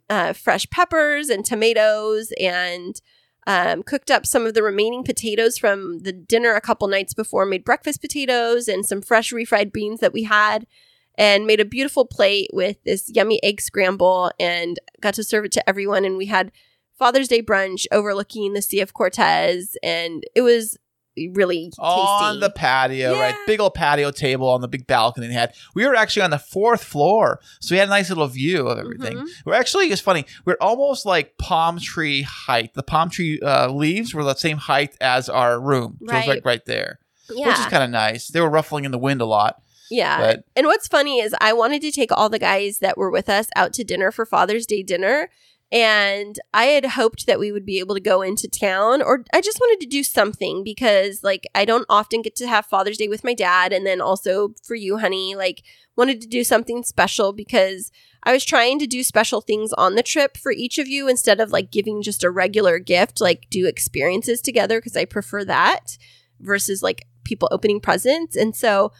uh, fresh peppers and tomatoes and um, cooked up some of the remaining potatoes from the dinner a couple nights before, made breakfast potatoes and some fresh refried beans that we had. And made a beautiful plate with this yummy egg scramble and got to serve it to everyone. And we had Father's Day brunch overlooking the Sea of Cortez, and it was really tasty. on the patio, right? Big old patio table on the big balcony they had. We were actually on the fourth floor, so we had a nice little view of everything. Mhm. We're actually, it's funny, we're almost like palm tree height. The palm tree uh, leaves were the same height as our room. So it was Right. like right there, yeah, which is kind of nice. They were ruffling in the wind a lot. yeah. But And what's funny is I wanted to take all the guys that were with us out to dinner for Father's Day dinner. And I had hoped that we would be able to go into town, or I just wanted to do something because, like, I don't often get to have Father's Day with my dad. And then also for you, honey, like, wanted to do something special because I was trying to do special things on the trip for each of you instead of like giving just a regular gift, like, do experiences together because I prefer that versus like people opening presents. And so,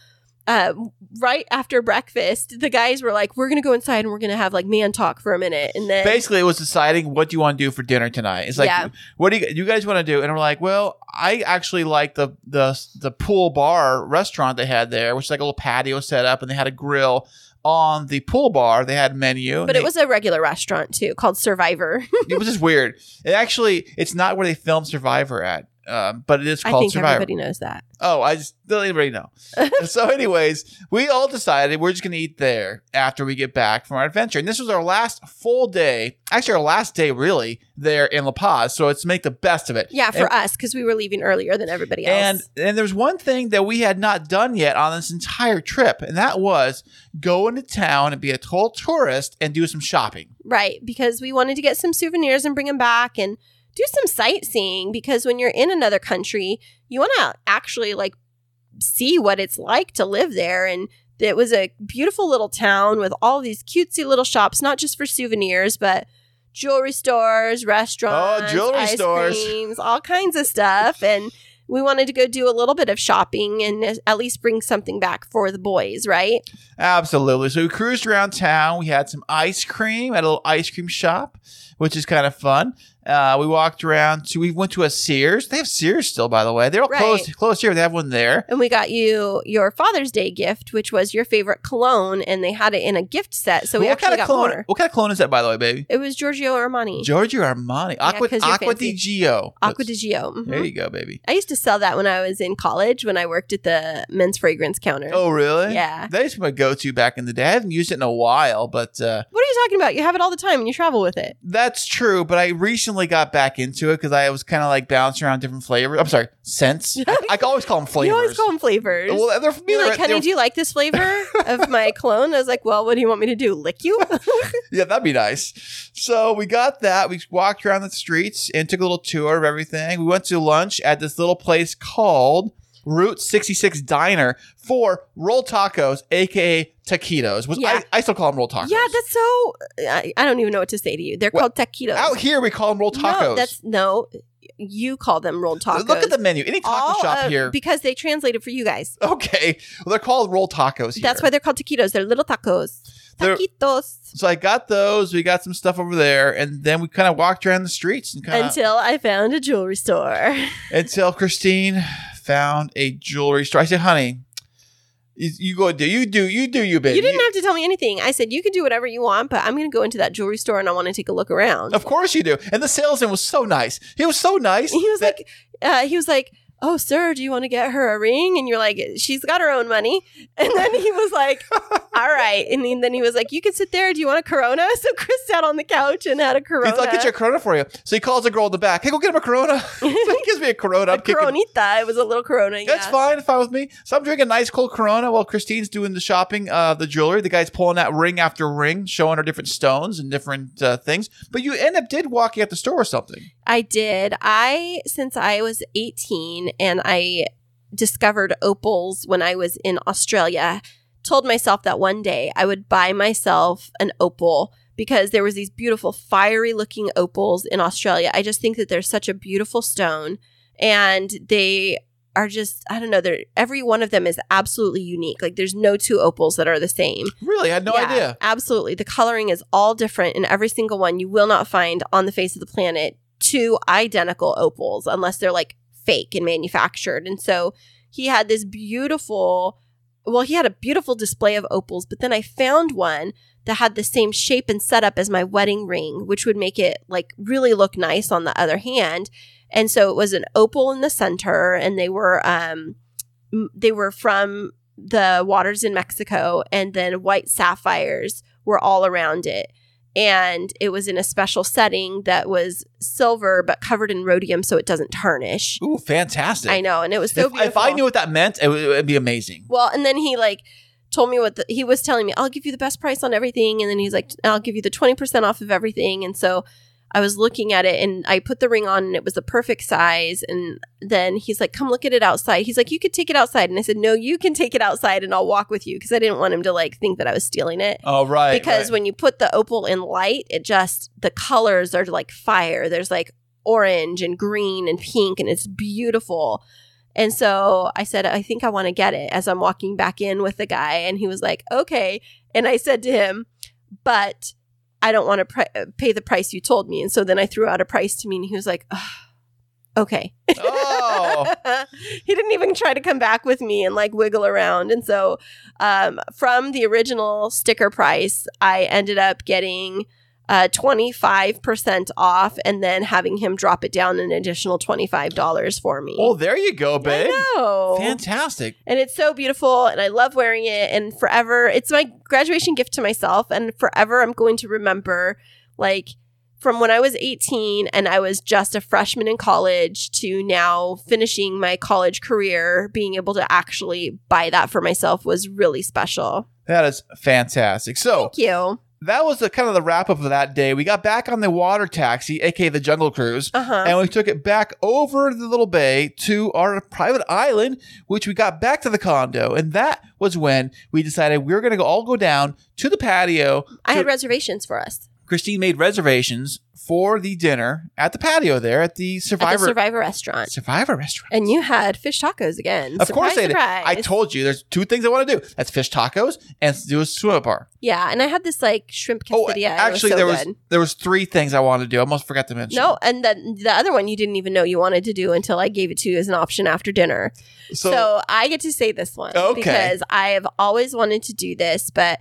uh, right after breakfast, the guys were like, "We're gonna go inside and we're gonna have like man talk for a minute." And then basically, it was deciding what do you want to do for dinner tonight. It's like, Yeah. what do you, you guys want to do? And we're like, well, I actually like the the the pool bar restaurant they had there, which is like a little patio set up, and they had a grill on the pool bar. They had menu, but it was a regular restaurant too, called Survivor. it was just weird. It actually, it's not where they filmed Survivor at. Um, but it is I called think Survivor. everybody knows that. Oh, I just don't everybody know. so, anyways, we all decided we're just gonna eat there after we get back from our adventure. And this was our last full day, actually our last day really there in La Paz. So it's make the best of it. Yeah, for And- us because we were leaving earlier than everybody else. And and there's one thing that we had not done yet on this entire trip, and that was go into town and be a total tourist and do some shopping. right, because we wanted to get some souvenirs and bring them back and do some sightseeing. Because when you're in another country, you want to actually like see what it's like to live there and. It was a beautiful little town with all these cutesy little shops, not just for souvenirs, but jewelry stores, restaurants, Oh, jewelry ice stores. creams, all kinds of stuff. And we wanted to go do a little bit of shopping and at least bring something back for the boys, right? Absolutely. So we cruised around town. We had some ice cream at a little ice cream shop, which is kind of fun. Uh, we walked around to, we went to a Sears. They have Sears still, by the way. They're all Right. closed, closed here. They have one there. And we got you your Father's Day gift, which was your favorite cologne, and they had it in a gift set. So we what actually kind of got cologne? more. What kind of cologne is that, by the way, baby? It was Giorgio Armani. Giorgio Armani, Aqua, you're Aqua fancy. di Gio. Acqua di Gio. mhm. There you go, baby. I used to sell that when I was in college when I worked at the men's fragrance counter. Oh, really? Yeah. That used to be my go-to back in the day. I haven't used it in a while, but uh, What are you talking about? You have it all the time and you travel with it. that's true. But I recently got back into it because I was kind of like bouncing around different flavors. I'm sorry, scents. I, I always call them flavors. You always call them flavors. Well, they're, You're they're- like, honey, they're- do you like this flavor of my cologne? I was like, well, what do you want me to do? Lick you? Yeah, that'd be nice. So we got that. We walked around the streets and took a little tour of everything. We went to lunch at this little place called Route 66 Diner for roll tacos, aka taquitos. Was Yeah. I, I still call them roll tacos. yeah, that's so. I, I don't even know what to say to you. They're What? called taquitos. out here we call them roll tacos. No, that's no. You call them rolled tacos. Look at the menu. Any taco All shop of- here. because they translated for you guys. okay, well, they're called roll tacos here. That's why they're called taquitos. They're little tacos. Taquitos. So I got those. We got some stuff over there, and then we kind of walked around the streets and kind of Until I found a jewelry store. until Kristine found a jewelry store. I said, "Honey, you, you go do you do you do you baby." You didn't have to tell me anything. I said you can do whatever you want, but I'm going to go into that jewelry store and I want to take a look around. Of course you do. And the salesman was so nice. He was so nice. he was that- like, uh, he was like, "Oh, sir, do you want to get her a ring?" And you're like, "She's got her own money." And then he was like, "All right." And then he was like, "You can sit there. Do you want a Corona?" So Kris sat on the couch and had a Corona. He's like, get your Corona for you. So he calls the girl in the back. Hey, go get him a Corona. so he gives me a Corona. a I'm kicking. It was a little Corona. That's yeah. fine. Fine with me. So I'm drinking a nice cold Corona while Kristine's doing the shopping, uh, the jewelry. The guy's pulling that ring after ring, showing her different stones and different uh, things. But you end up did walking at the store or something. I did. I since I was 18 and I discovered opals when I was in Australia, told myself that one day I would buy myself an opal because there was these beautiful fiery looking opals in Australia. I just think that they're such a beautiful stone and they are just I don't know, they're every one of them is absolutely unique. Like there's no two opals that are the same. Really, I had no Yeah, idea. Absolutely. The coloring is all different in every single one. You will not find on the face of the planet two identical opals unless they're like fake and manufactured. And so he had this beautiful, well, he had a beautiful display of opals, but then I found one that had the same shape and setup as my wedding ring, which would make it like really look nice on the other hand. And so it was an opal in the center and they were um they were from the waters in Mexico and then white sapphires were all around it. And it was in a special setting that was silver but covered in rhodium so it doesn't tarnish. Ooh, fantastic. I know, and it was so if, beautiful. if I knew what that meant, it would, it would be amazing. Well, and then he like told me what the, he was telling me. I'll give you the best price on everything, and then he's like, I'll give you the twenty percent off of everything. And so I was looking at it, and I put the ring on, and it was the perfect size. And then he's like, "Come look at it outside." He's like, "You could take it outside," and I said, "No, you can take it outside, and I'll walk with you," because I didn't want him to like think that I was stealing it. Oh, right. because right. when you put the opal in light, it just the colors are like fire. There's like orange and green and pink, and it's beautiful. And so I said, I think I want to get it as I'm walking back in with the guy. And he was like, okay. And I said to him, but I don't want to pr- pay the price you told me. And so then I threw out a price to me, and he was like, "Ugh, okay. Oh. he didn't even try to come back with me and like wiggle around. And so um, from the original sticker price, I ended up getting uh, 25% off and then having him drop it down an additional $25 for me. oh, there you go, babe. I know. Fantastic. And it's so beautiful and I love wearing it and forever it's my graduation gift to myself and forever I'm going to remember like from when I was 18 and I was just a freshman in college to now finishing my college career being able to actually buy that for myself was really special. That is fantastic. So Thank you. That was the kind of the wrap up of that day. We got back on the water taxi, aka the Jungle Cruise, Uh-huh. and we took it back over the little bay to our private island, which we got back to the condo. And that was when we decided we were going to all go down to the patio. I to- had reservations for us Christine made reservations for the dinner at the patio there at the at the Survivor Survivor restaurant. Survivor restaurant. And you had fish tacos again. of course Surprise, they did. surprise. I told you there's two things I want to do. That's fish tacos and do a swim bar. Yeah, and I had this like shrimp Oh, quesadilla. It actually, was so there was good. there was three things I wanted to do. I almost forgot to mention. No, and the the other one you didn't even know you wanted to do until I gave it to you as an option after dinner. so, So, I get to say this one Okay. because I have always wanted to do this. But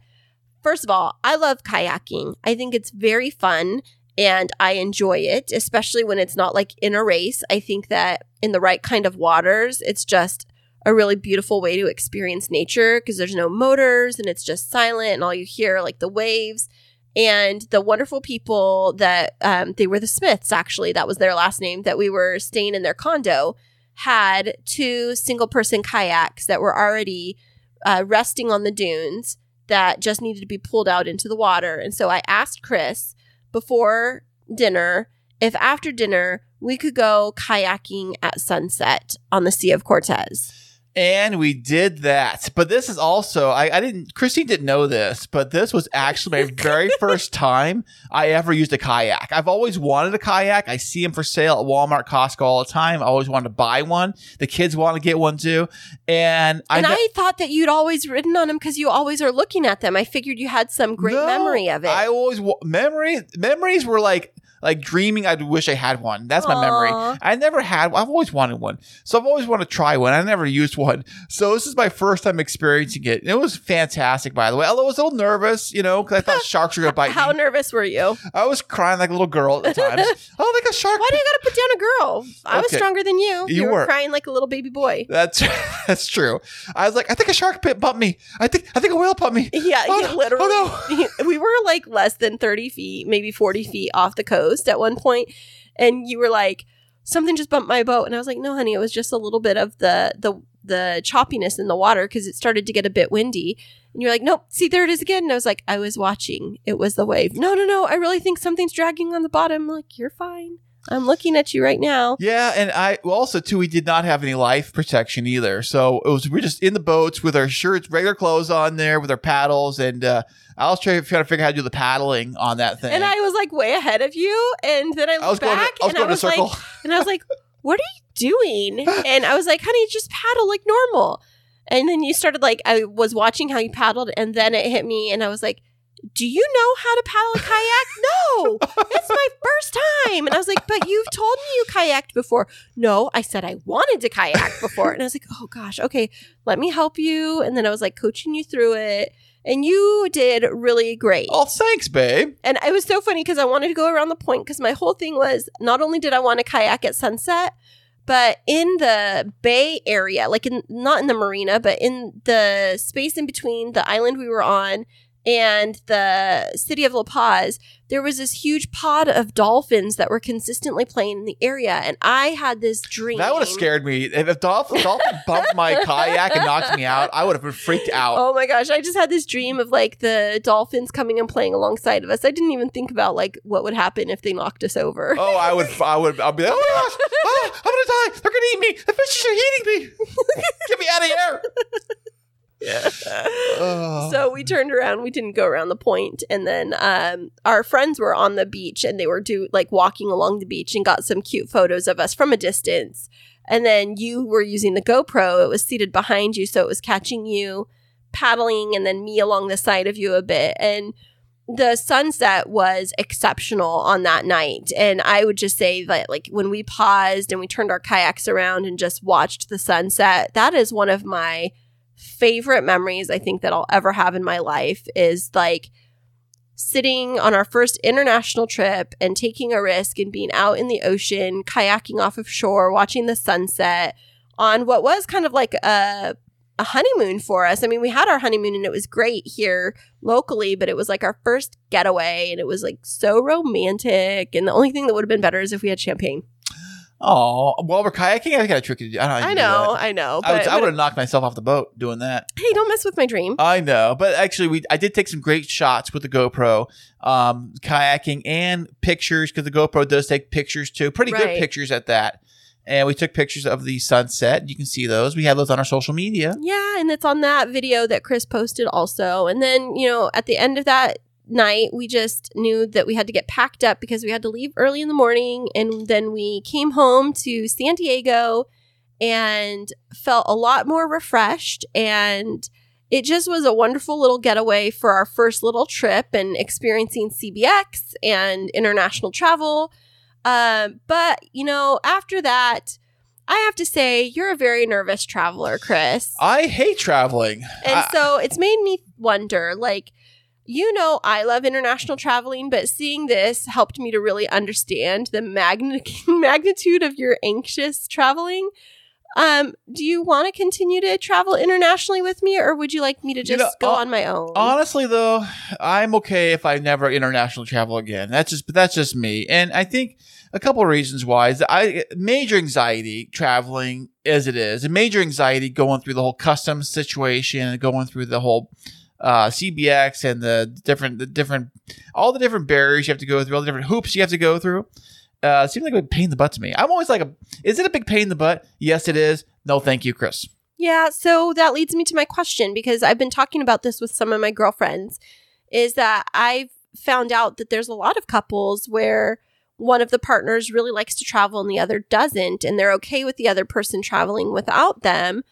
first of all, I love kayaking. I think it's very fun and I enjoy it, especially when it's not like in a race. I think that in the right kind of waters, it's just a really beautiful way to experience nature because there's no motors and it's just silent and all you hear are like the waves and the wonderful people that um, they were the Smiths actually that was their last name that we were staying in their condo had two single person kayaks that were already uh, resting on the dunes that just needed to be pulled out into the water and so I asked Kris before dinner if after dinner we could go kayaking at sunset on the Sea of Cortez. And we did that. But this is also I, I didn't Kristine didn't know this, but this was actually my very first time I ever used a kayak. I've always wanted a kayak. I see them for sale at Walmart, Costco all the time. I always wanted to buy one. The kids want to get one too, and I. And ne- I thought that you'd always ridden on them because you always are looking at them. I figured you had some great No, memory of it. I always wa- memory memories were like like dreaming. I wish I had one. That's my Aw. memory. I never had. I've always wanted one, so I've always wanted to try one. I never used one, so this is my first time experiencing it. And it was fantastic, by the way. Although I was a little nervous, you know, because I thought sharks were gonna bite me. How me. nervous were you? I was crying like a little girl at the times. oh, like a shark. Why do you gotta put down a girl? I was stronger than you. You were, were. crying like a little baby boy. That's that's true. I was like, I think a shark bit bumped me. I think I think a whale bumped me. Yeah, Oh, literally. Oh, we were like less than 30 feet, maybe 40 feet off the coast at one point, And you were like, something just bumped my boat. And I was like, no, honey, it was just a little bit of the, the, the choppiness in the water because it started to get a bit windy. And you're like, nope, see, there it is again. And I was like, I was watching. It was the wave. No, no, no. I really think something's dragging on the bottom. I'm like, you're fine. I'm looking at you right now. Yeah, and I well, also too, we did not have any life protection either. So it was we're just in the boats with our shirts, regular clothes on there, with our paddles, and uh, I was trying, trying to figure out how to do the paddling on that thing. And I was like way ahead of you. And then I looked I was back to, I was and I was like, and I was like, what are you doing? And I was like, honey, just paddle like normal. And then you started like, I was watching how you paddled, and then it hit me, and I was like, do you know how to paddle a kayak? No, it's my first time. And I was like, but you've told me you kayaked before. No, I said I wanted to kayak before. And I was like, oh gosh, okay, let me help you. And then I was like coaching you through it. And you did really great. oh, thanks, babe. And it was so funny because I wanted to go around the point because my whole thing was not only did I want to kayak at sunset, but in the bay area, like in not in the marina, but in the space in between the island we were on and the city of La Paz, there was this huge pod of dolphins that were consistently playing in the area. And I had this dream. That would have scared me. If a dolphin, dolphin bumped my kayak and knocked me out, I would have been freaked out. Oh my gosh, I just had this dream of like the dolphins coming and playing alongside of us. I didn't even think about like what would happen if they knocked us over. Oh, I would, I would, I'll be like, oh my gosh, oh, I'm gonna die. They're gonna eat me. The fishes are eating me. Get me out of here. Oh. So we turned around. We didn't go around the point, and then um, our friends were on the beach, and they were do like walking along the beach, and got some cute photos of us from a distance. And then you were using the GoPro. It was seated behind you, so it was catching you paddling, and then me along the side of you a bit. And the sunset was exceptional on that night. And I would just say that, like, when we paused and we turned our kayaks around and just watched the sunset, that is one of my favorite memories I think that I'll ever have in my life is like sitting on our first international trip and taking a risk and being out in the ocean, kayaking off of shore, watching the sunset on what was kind of like a a honeymoon for us. I mean, we had our honeymoon and it was great here locally, but it was like our first getaway and it was like so romantic. And the only thing that would have been better is if we had champagne. Oh, while we're kayaking, I got a trick. I, don't know I know. I know. I, would, But, I would have knocked myself off the boat doing that. hey, don't mess with my dream. I know, but actually, we I did take some great shots with the GoPro, um, kayaking and pictures because the GoPro does take pictures too, pretty good pictures at that. And we took pictures of the sunset. You can see those. We have those on our social media. Yeah, and it's on that video that Kris posted also. And then, you know, at the end of that night, we just knew that we had to get packed up because we had to leave early in the morning. And then we came home to San Diego and felt a lot more refreshed. And it just was a wonderful little getaway for our first little trip and experiencing CBX and international travel. Um, but, you know, after that, I have to say, you're a very nervous traveler, Kris. I hate traveling. And I- so it's made me wonder like, you know, I love international traveling, but seeing this helped me to really understand the magni- magnitude of your anxious traveling. Um, do you want to continue to travel internationally with me, or would you like me to You just know, go uh, on my own? Honestly, though, I'm okay if I never international travel again. That's just, but that's just me. And I think a couple of reasons why is that I major anxiety traveling as it is, and major anxiety going through the whole customs situation and going through the whole uh, CBX and the different, the different, all the different barriers you have to go through, all the different hoops you have to go through. Uh, seems like a big pain in the butt to me. I'm always like, a, is it a big pain in the butt? Yes, it is. No, thank you, Kris. Yeah, so that leads me to my question because I've been talking about this with some of my girlfriends is that I've found out that there's a lot of couples where one of the partners really likes to travel and the other doesn't and they're okay with the other person traveling without them.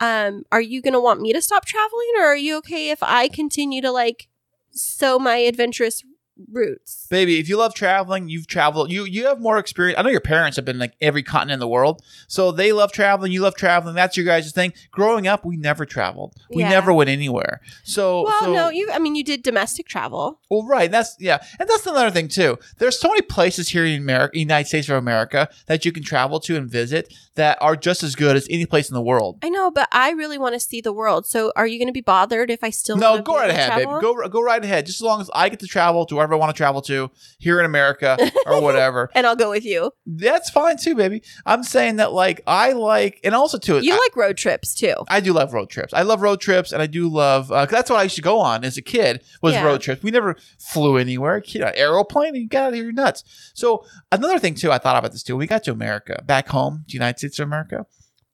Um are you going to want me to stop traveling or are you okay if I continue to like sow my adventurous roots. Baby, if you love traveling, you've traveled. You you have more experience. I know your parents have been like every continent in the world, so they love traveling. You love traveling. That's your guys' thing. Growing up, we never traveled. We Yeah. never went anywhere. So Well, so, no, you. I mean, you did domestic travel. Well, right. That's yeah, and that's another thing too. There's so many places here in America, United States of America, that you can travel to and visit that are just as good as any place in the world. I know, but I really want to see the world. So, are you going to be bothered if I still? No, go right ahead, babe. Go go right ahead. Just as long as I get to travel to wherever I want to travel to here in America or whatever. and I'll go with you. That's fine too, baby. I'm saying that like I like, and also too, You I, like road trips too. I do love road trips. I love road trips, and I do love. Uh, 'cause that's what I used to go on as a kid was Yeah. road trips. We never flew anywhere. You know, aeroplane, you got out of here, nuts. So another thing too, I thought about this too. When we got to America, back home, the United States of America,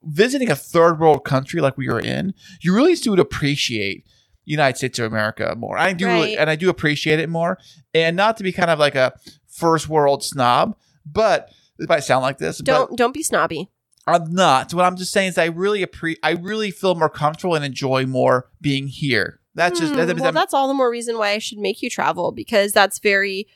visiting a third world country like we were in, you really do appreciate. United States of America more. I do, Right. and I do appreciate it more. And not to be kind of like a first world snob, but it might sound like this. Don't don't be snobby. I'm not. What I'm just saying is I really appre- I really feel more comfortable and enjoy more being here. That's just Hmm, that, that- well, that's all the more reason why I should make you travel because that's very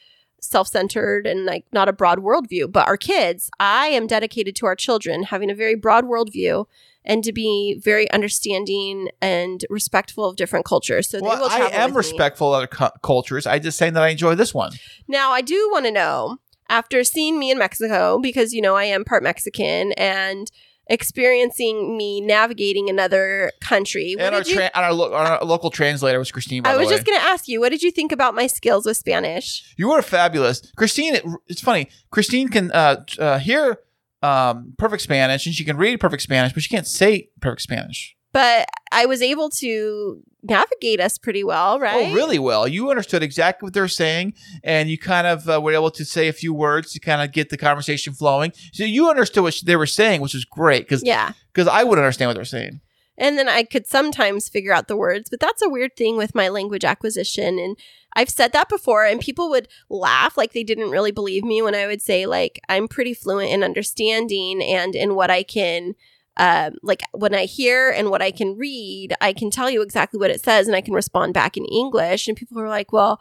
self-centered and like not a broad worldview. But our kids, I am dedicated to our children having a very broad worldview and to be very understanding and respectful of different cultures. So they well, I am with me. respectful of other cu- cultures. I just saying that I enjoy this one. Now, I do want to know after seeing me in Mexico, because, you know, I am part Mexican and experiencing me navigating another country. And our, you- tra- and our, lo- our local translator was Kristine. I was just going to ask you, what did you think about my skills with Spanish? you were fabulous, Kristine. It, it's funny. Kristine can uh, uh, hear um, perfect Spanish and she can read perfect Spanish, but she can't say perfect Spanish. But I was able to navigate us pretty well, right? Oh, really well. You understood exactly what they're saying, and you kind of uh, were able to say a few words to kind of get the conversation flowing. So you understood what they were saying, which was great because Yeah. because I wouldn't understand what they're saying. And then I could sometimes figure out the words, but that's a weird thing with my language acquisition. And I've said that before, and people would laugh like they didn't really believe me when I would say, like, I'm pretty fluent in understanding and in what I can, um, like, when I hear and what I can read, I can tell you exactly what it says and I can respond back in English. And people are like, well,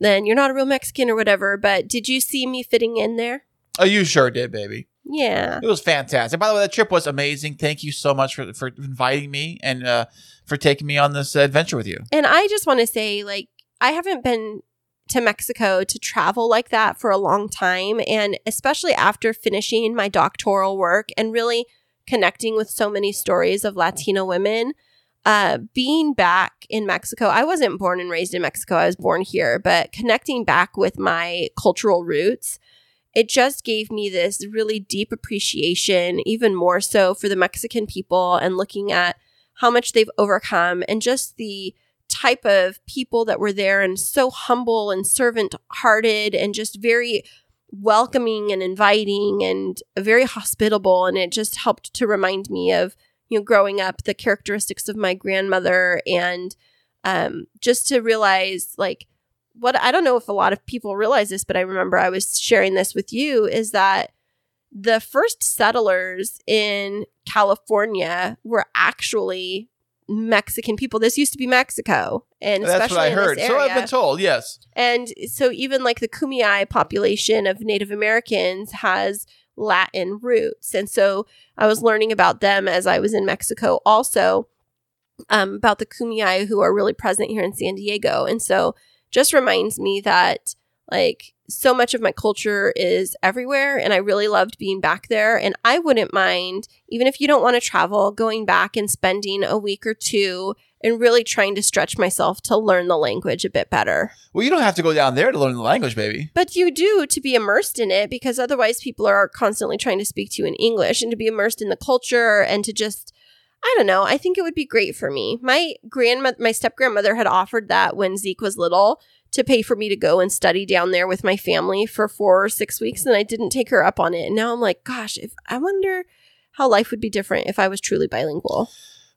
then you're not a real Mexican or whatever. But did you see me fitting in there? Oh, you sure did, baby. Yeah. It was fantastic. By the way, that trip was amazing. Thank you so much for for inviting me and uh, for taking me on this adventure with you. And I just want to say, like, I haven't been to Mexico to travel like that for a long time. And especially after finishing my doctoral work and really connecting with so many stories of Latino women, uh, being back in Mexico, I wasn't born and raised in Mexico, I was born here, but connecting back with my cultural roots. It just gave me this really deep appreciation, even more so for the Mexican people and looking at how much they've overcome and just the type of people that were there and so humble and servant hearted and just very welcoming and inviting and very hospitable. And it just helped to remind me of you know growing up the characteristics of my grandmother and um, just to realize like what I don't know if a lot of people realize this but I remember I was sharing this with you is that the first settlers in California were actually Mexican people. This used to be Mexico, and That's especially what I heard. So I've been told. Yes. And so even like the Kumeyaay population of Native Americans has Latin roots. And so I was learning about them as I was in Mexico also um, about the Kumeyaay who are really present here in San Diego. And so just reminds me that like so much of my culture is everywhere and I really loved being back there and I wouldn't mind even if you don't want to travel going back and spending a week or two and really trying to stretch myself to learn the language a bit better. Well, you don't have to go down there to learn the language, baby. But you do to be immersed in it because otherwise people are constantly trying to speak to you in English and to be immersed in the culture and to just I don't know. I think it would be great for me. My grandma my step grandmother had offered that when Zeke was little to pay for me to go and study down there with my family for 4 or 6 weeks and I didn't take her up on it. And now I'm like, gosh, if I wonder how life would be different if I was truly bilingual.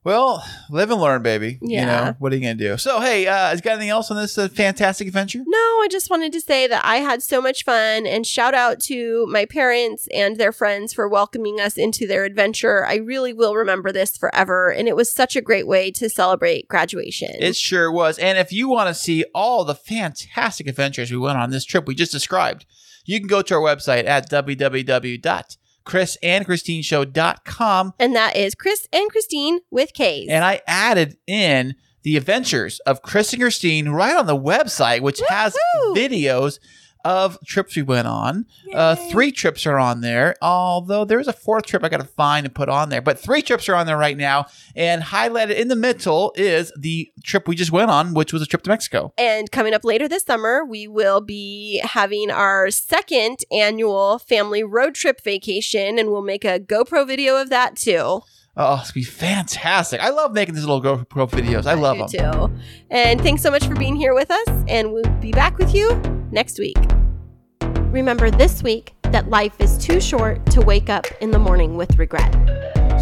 Well, live and learn, baby. Yeah. You know, what are you going to do? So, hey, uh, has got anything else on this uh, fantastic adventure? No, I just wanted to say that I had so much fun and shout out to my parents and their friends for welcoming us into their adventure. I really will remember this forever. And it was such a great way to celebrate graduation. It sure was. And if you want to see all the fantastic adventures we went on this trip we just described, you can go to our website at www.krisandkristineshow.com. and that is Kris and Kristine with K's. And I added in the adventures of Kris and Kristine right on the website, which has videos of trips we went on. Uh, three trips are on there, although there's a fourth trip I got to find and put on there. But three trips are on there right now. And highlighted in the middle is the trip we just went on, which was a trip to Mexico. And coming up later this summer, we will be having our second annual family road trip vacation, and we'll make a GoPro video of that too. Oh, it's gonna be fantastic. I love making these little GoPro videos. I love do them. too. And thanks so much for being here with us, and we'll be back with you next week. Remember this week that life is too short to wake up in the morning with regret.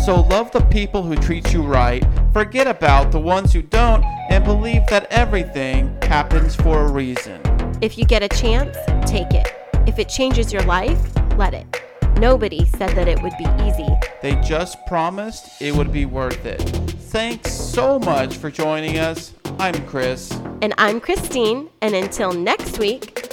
So love the people who treat you right, forget about the ones who don't, and believe that everything happens for a reason. If you get a chance, take it. If it changes your life, let it. Nobody said that it would be easy. They just promised it would be worth it. Thanks so much for joining us. I'm Kris. And I'm Kristine, and until next week,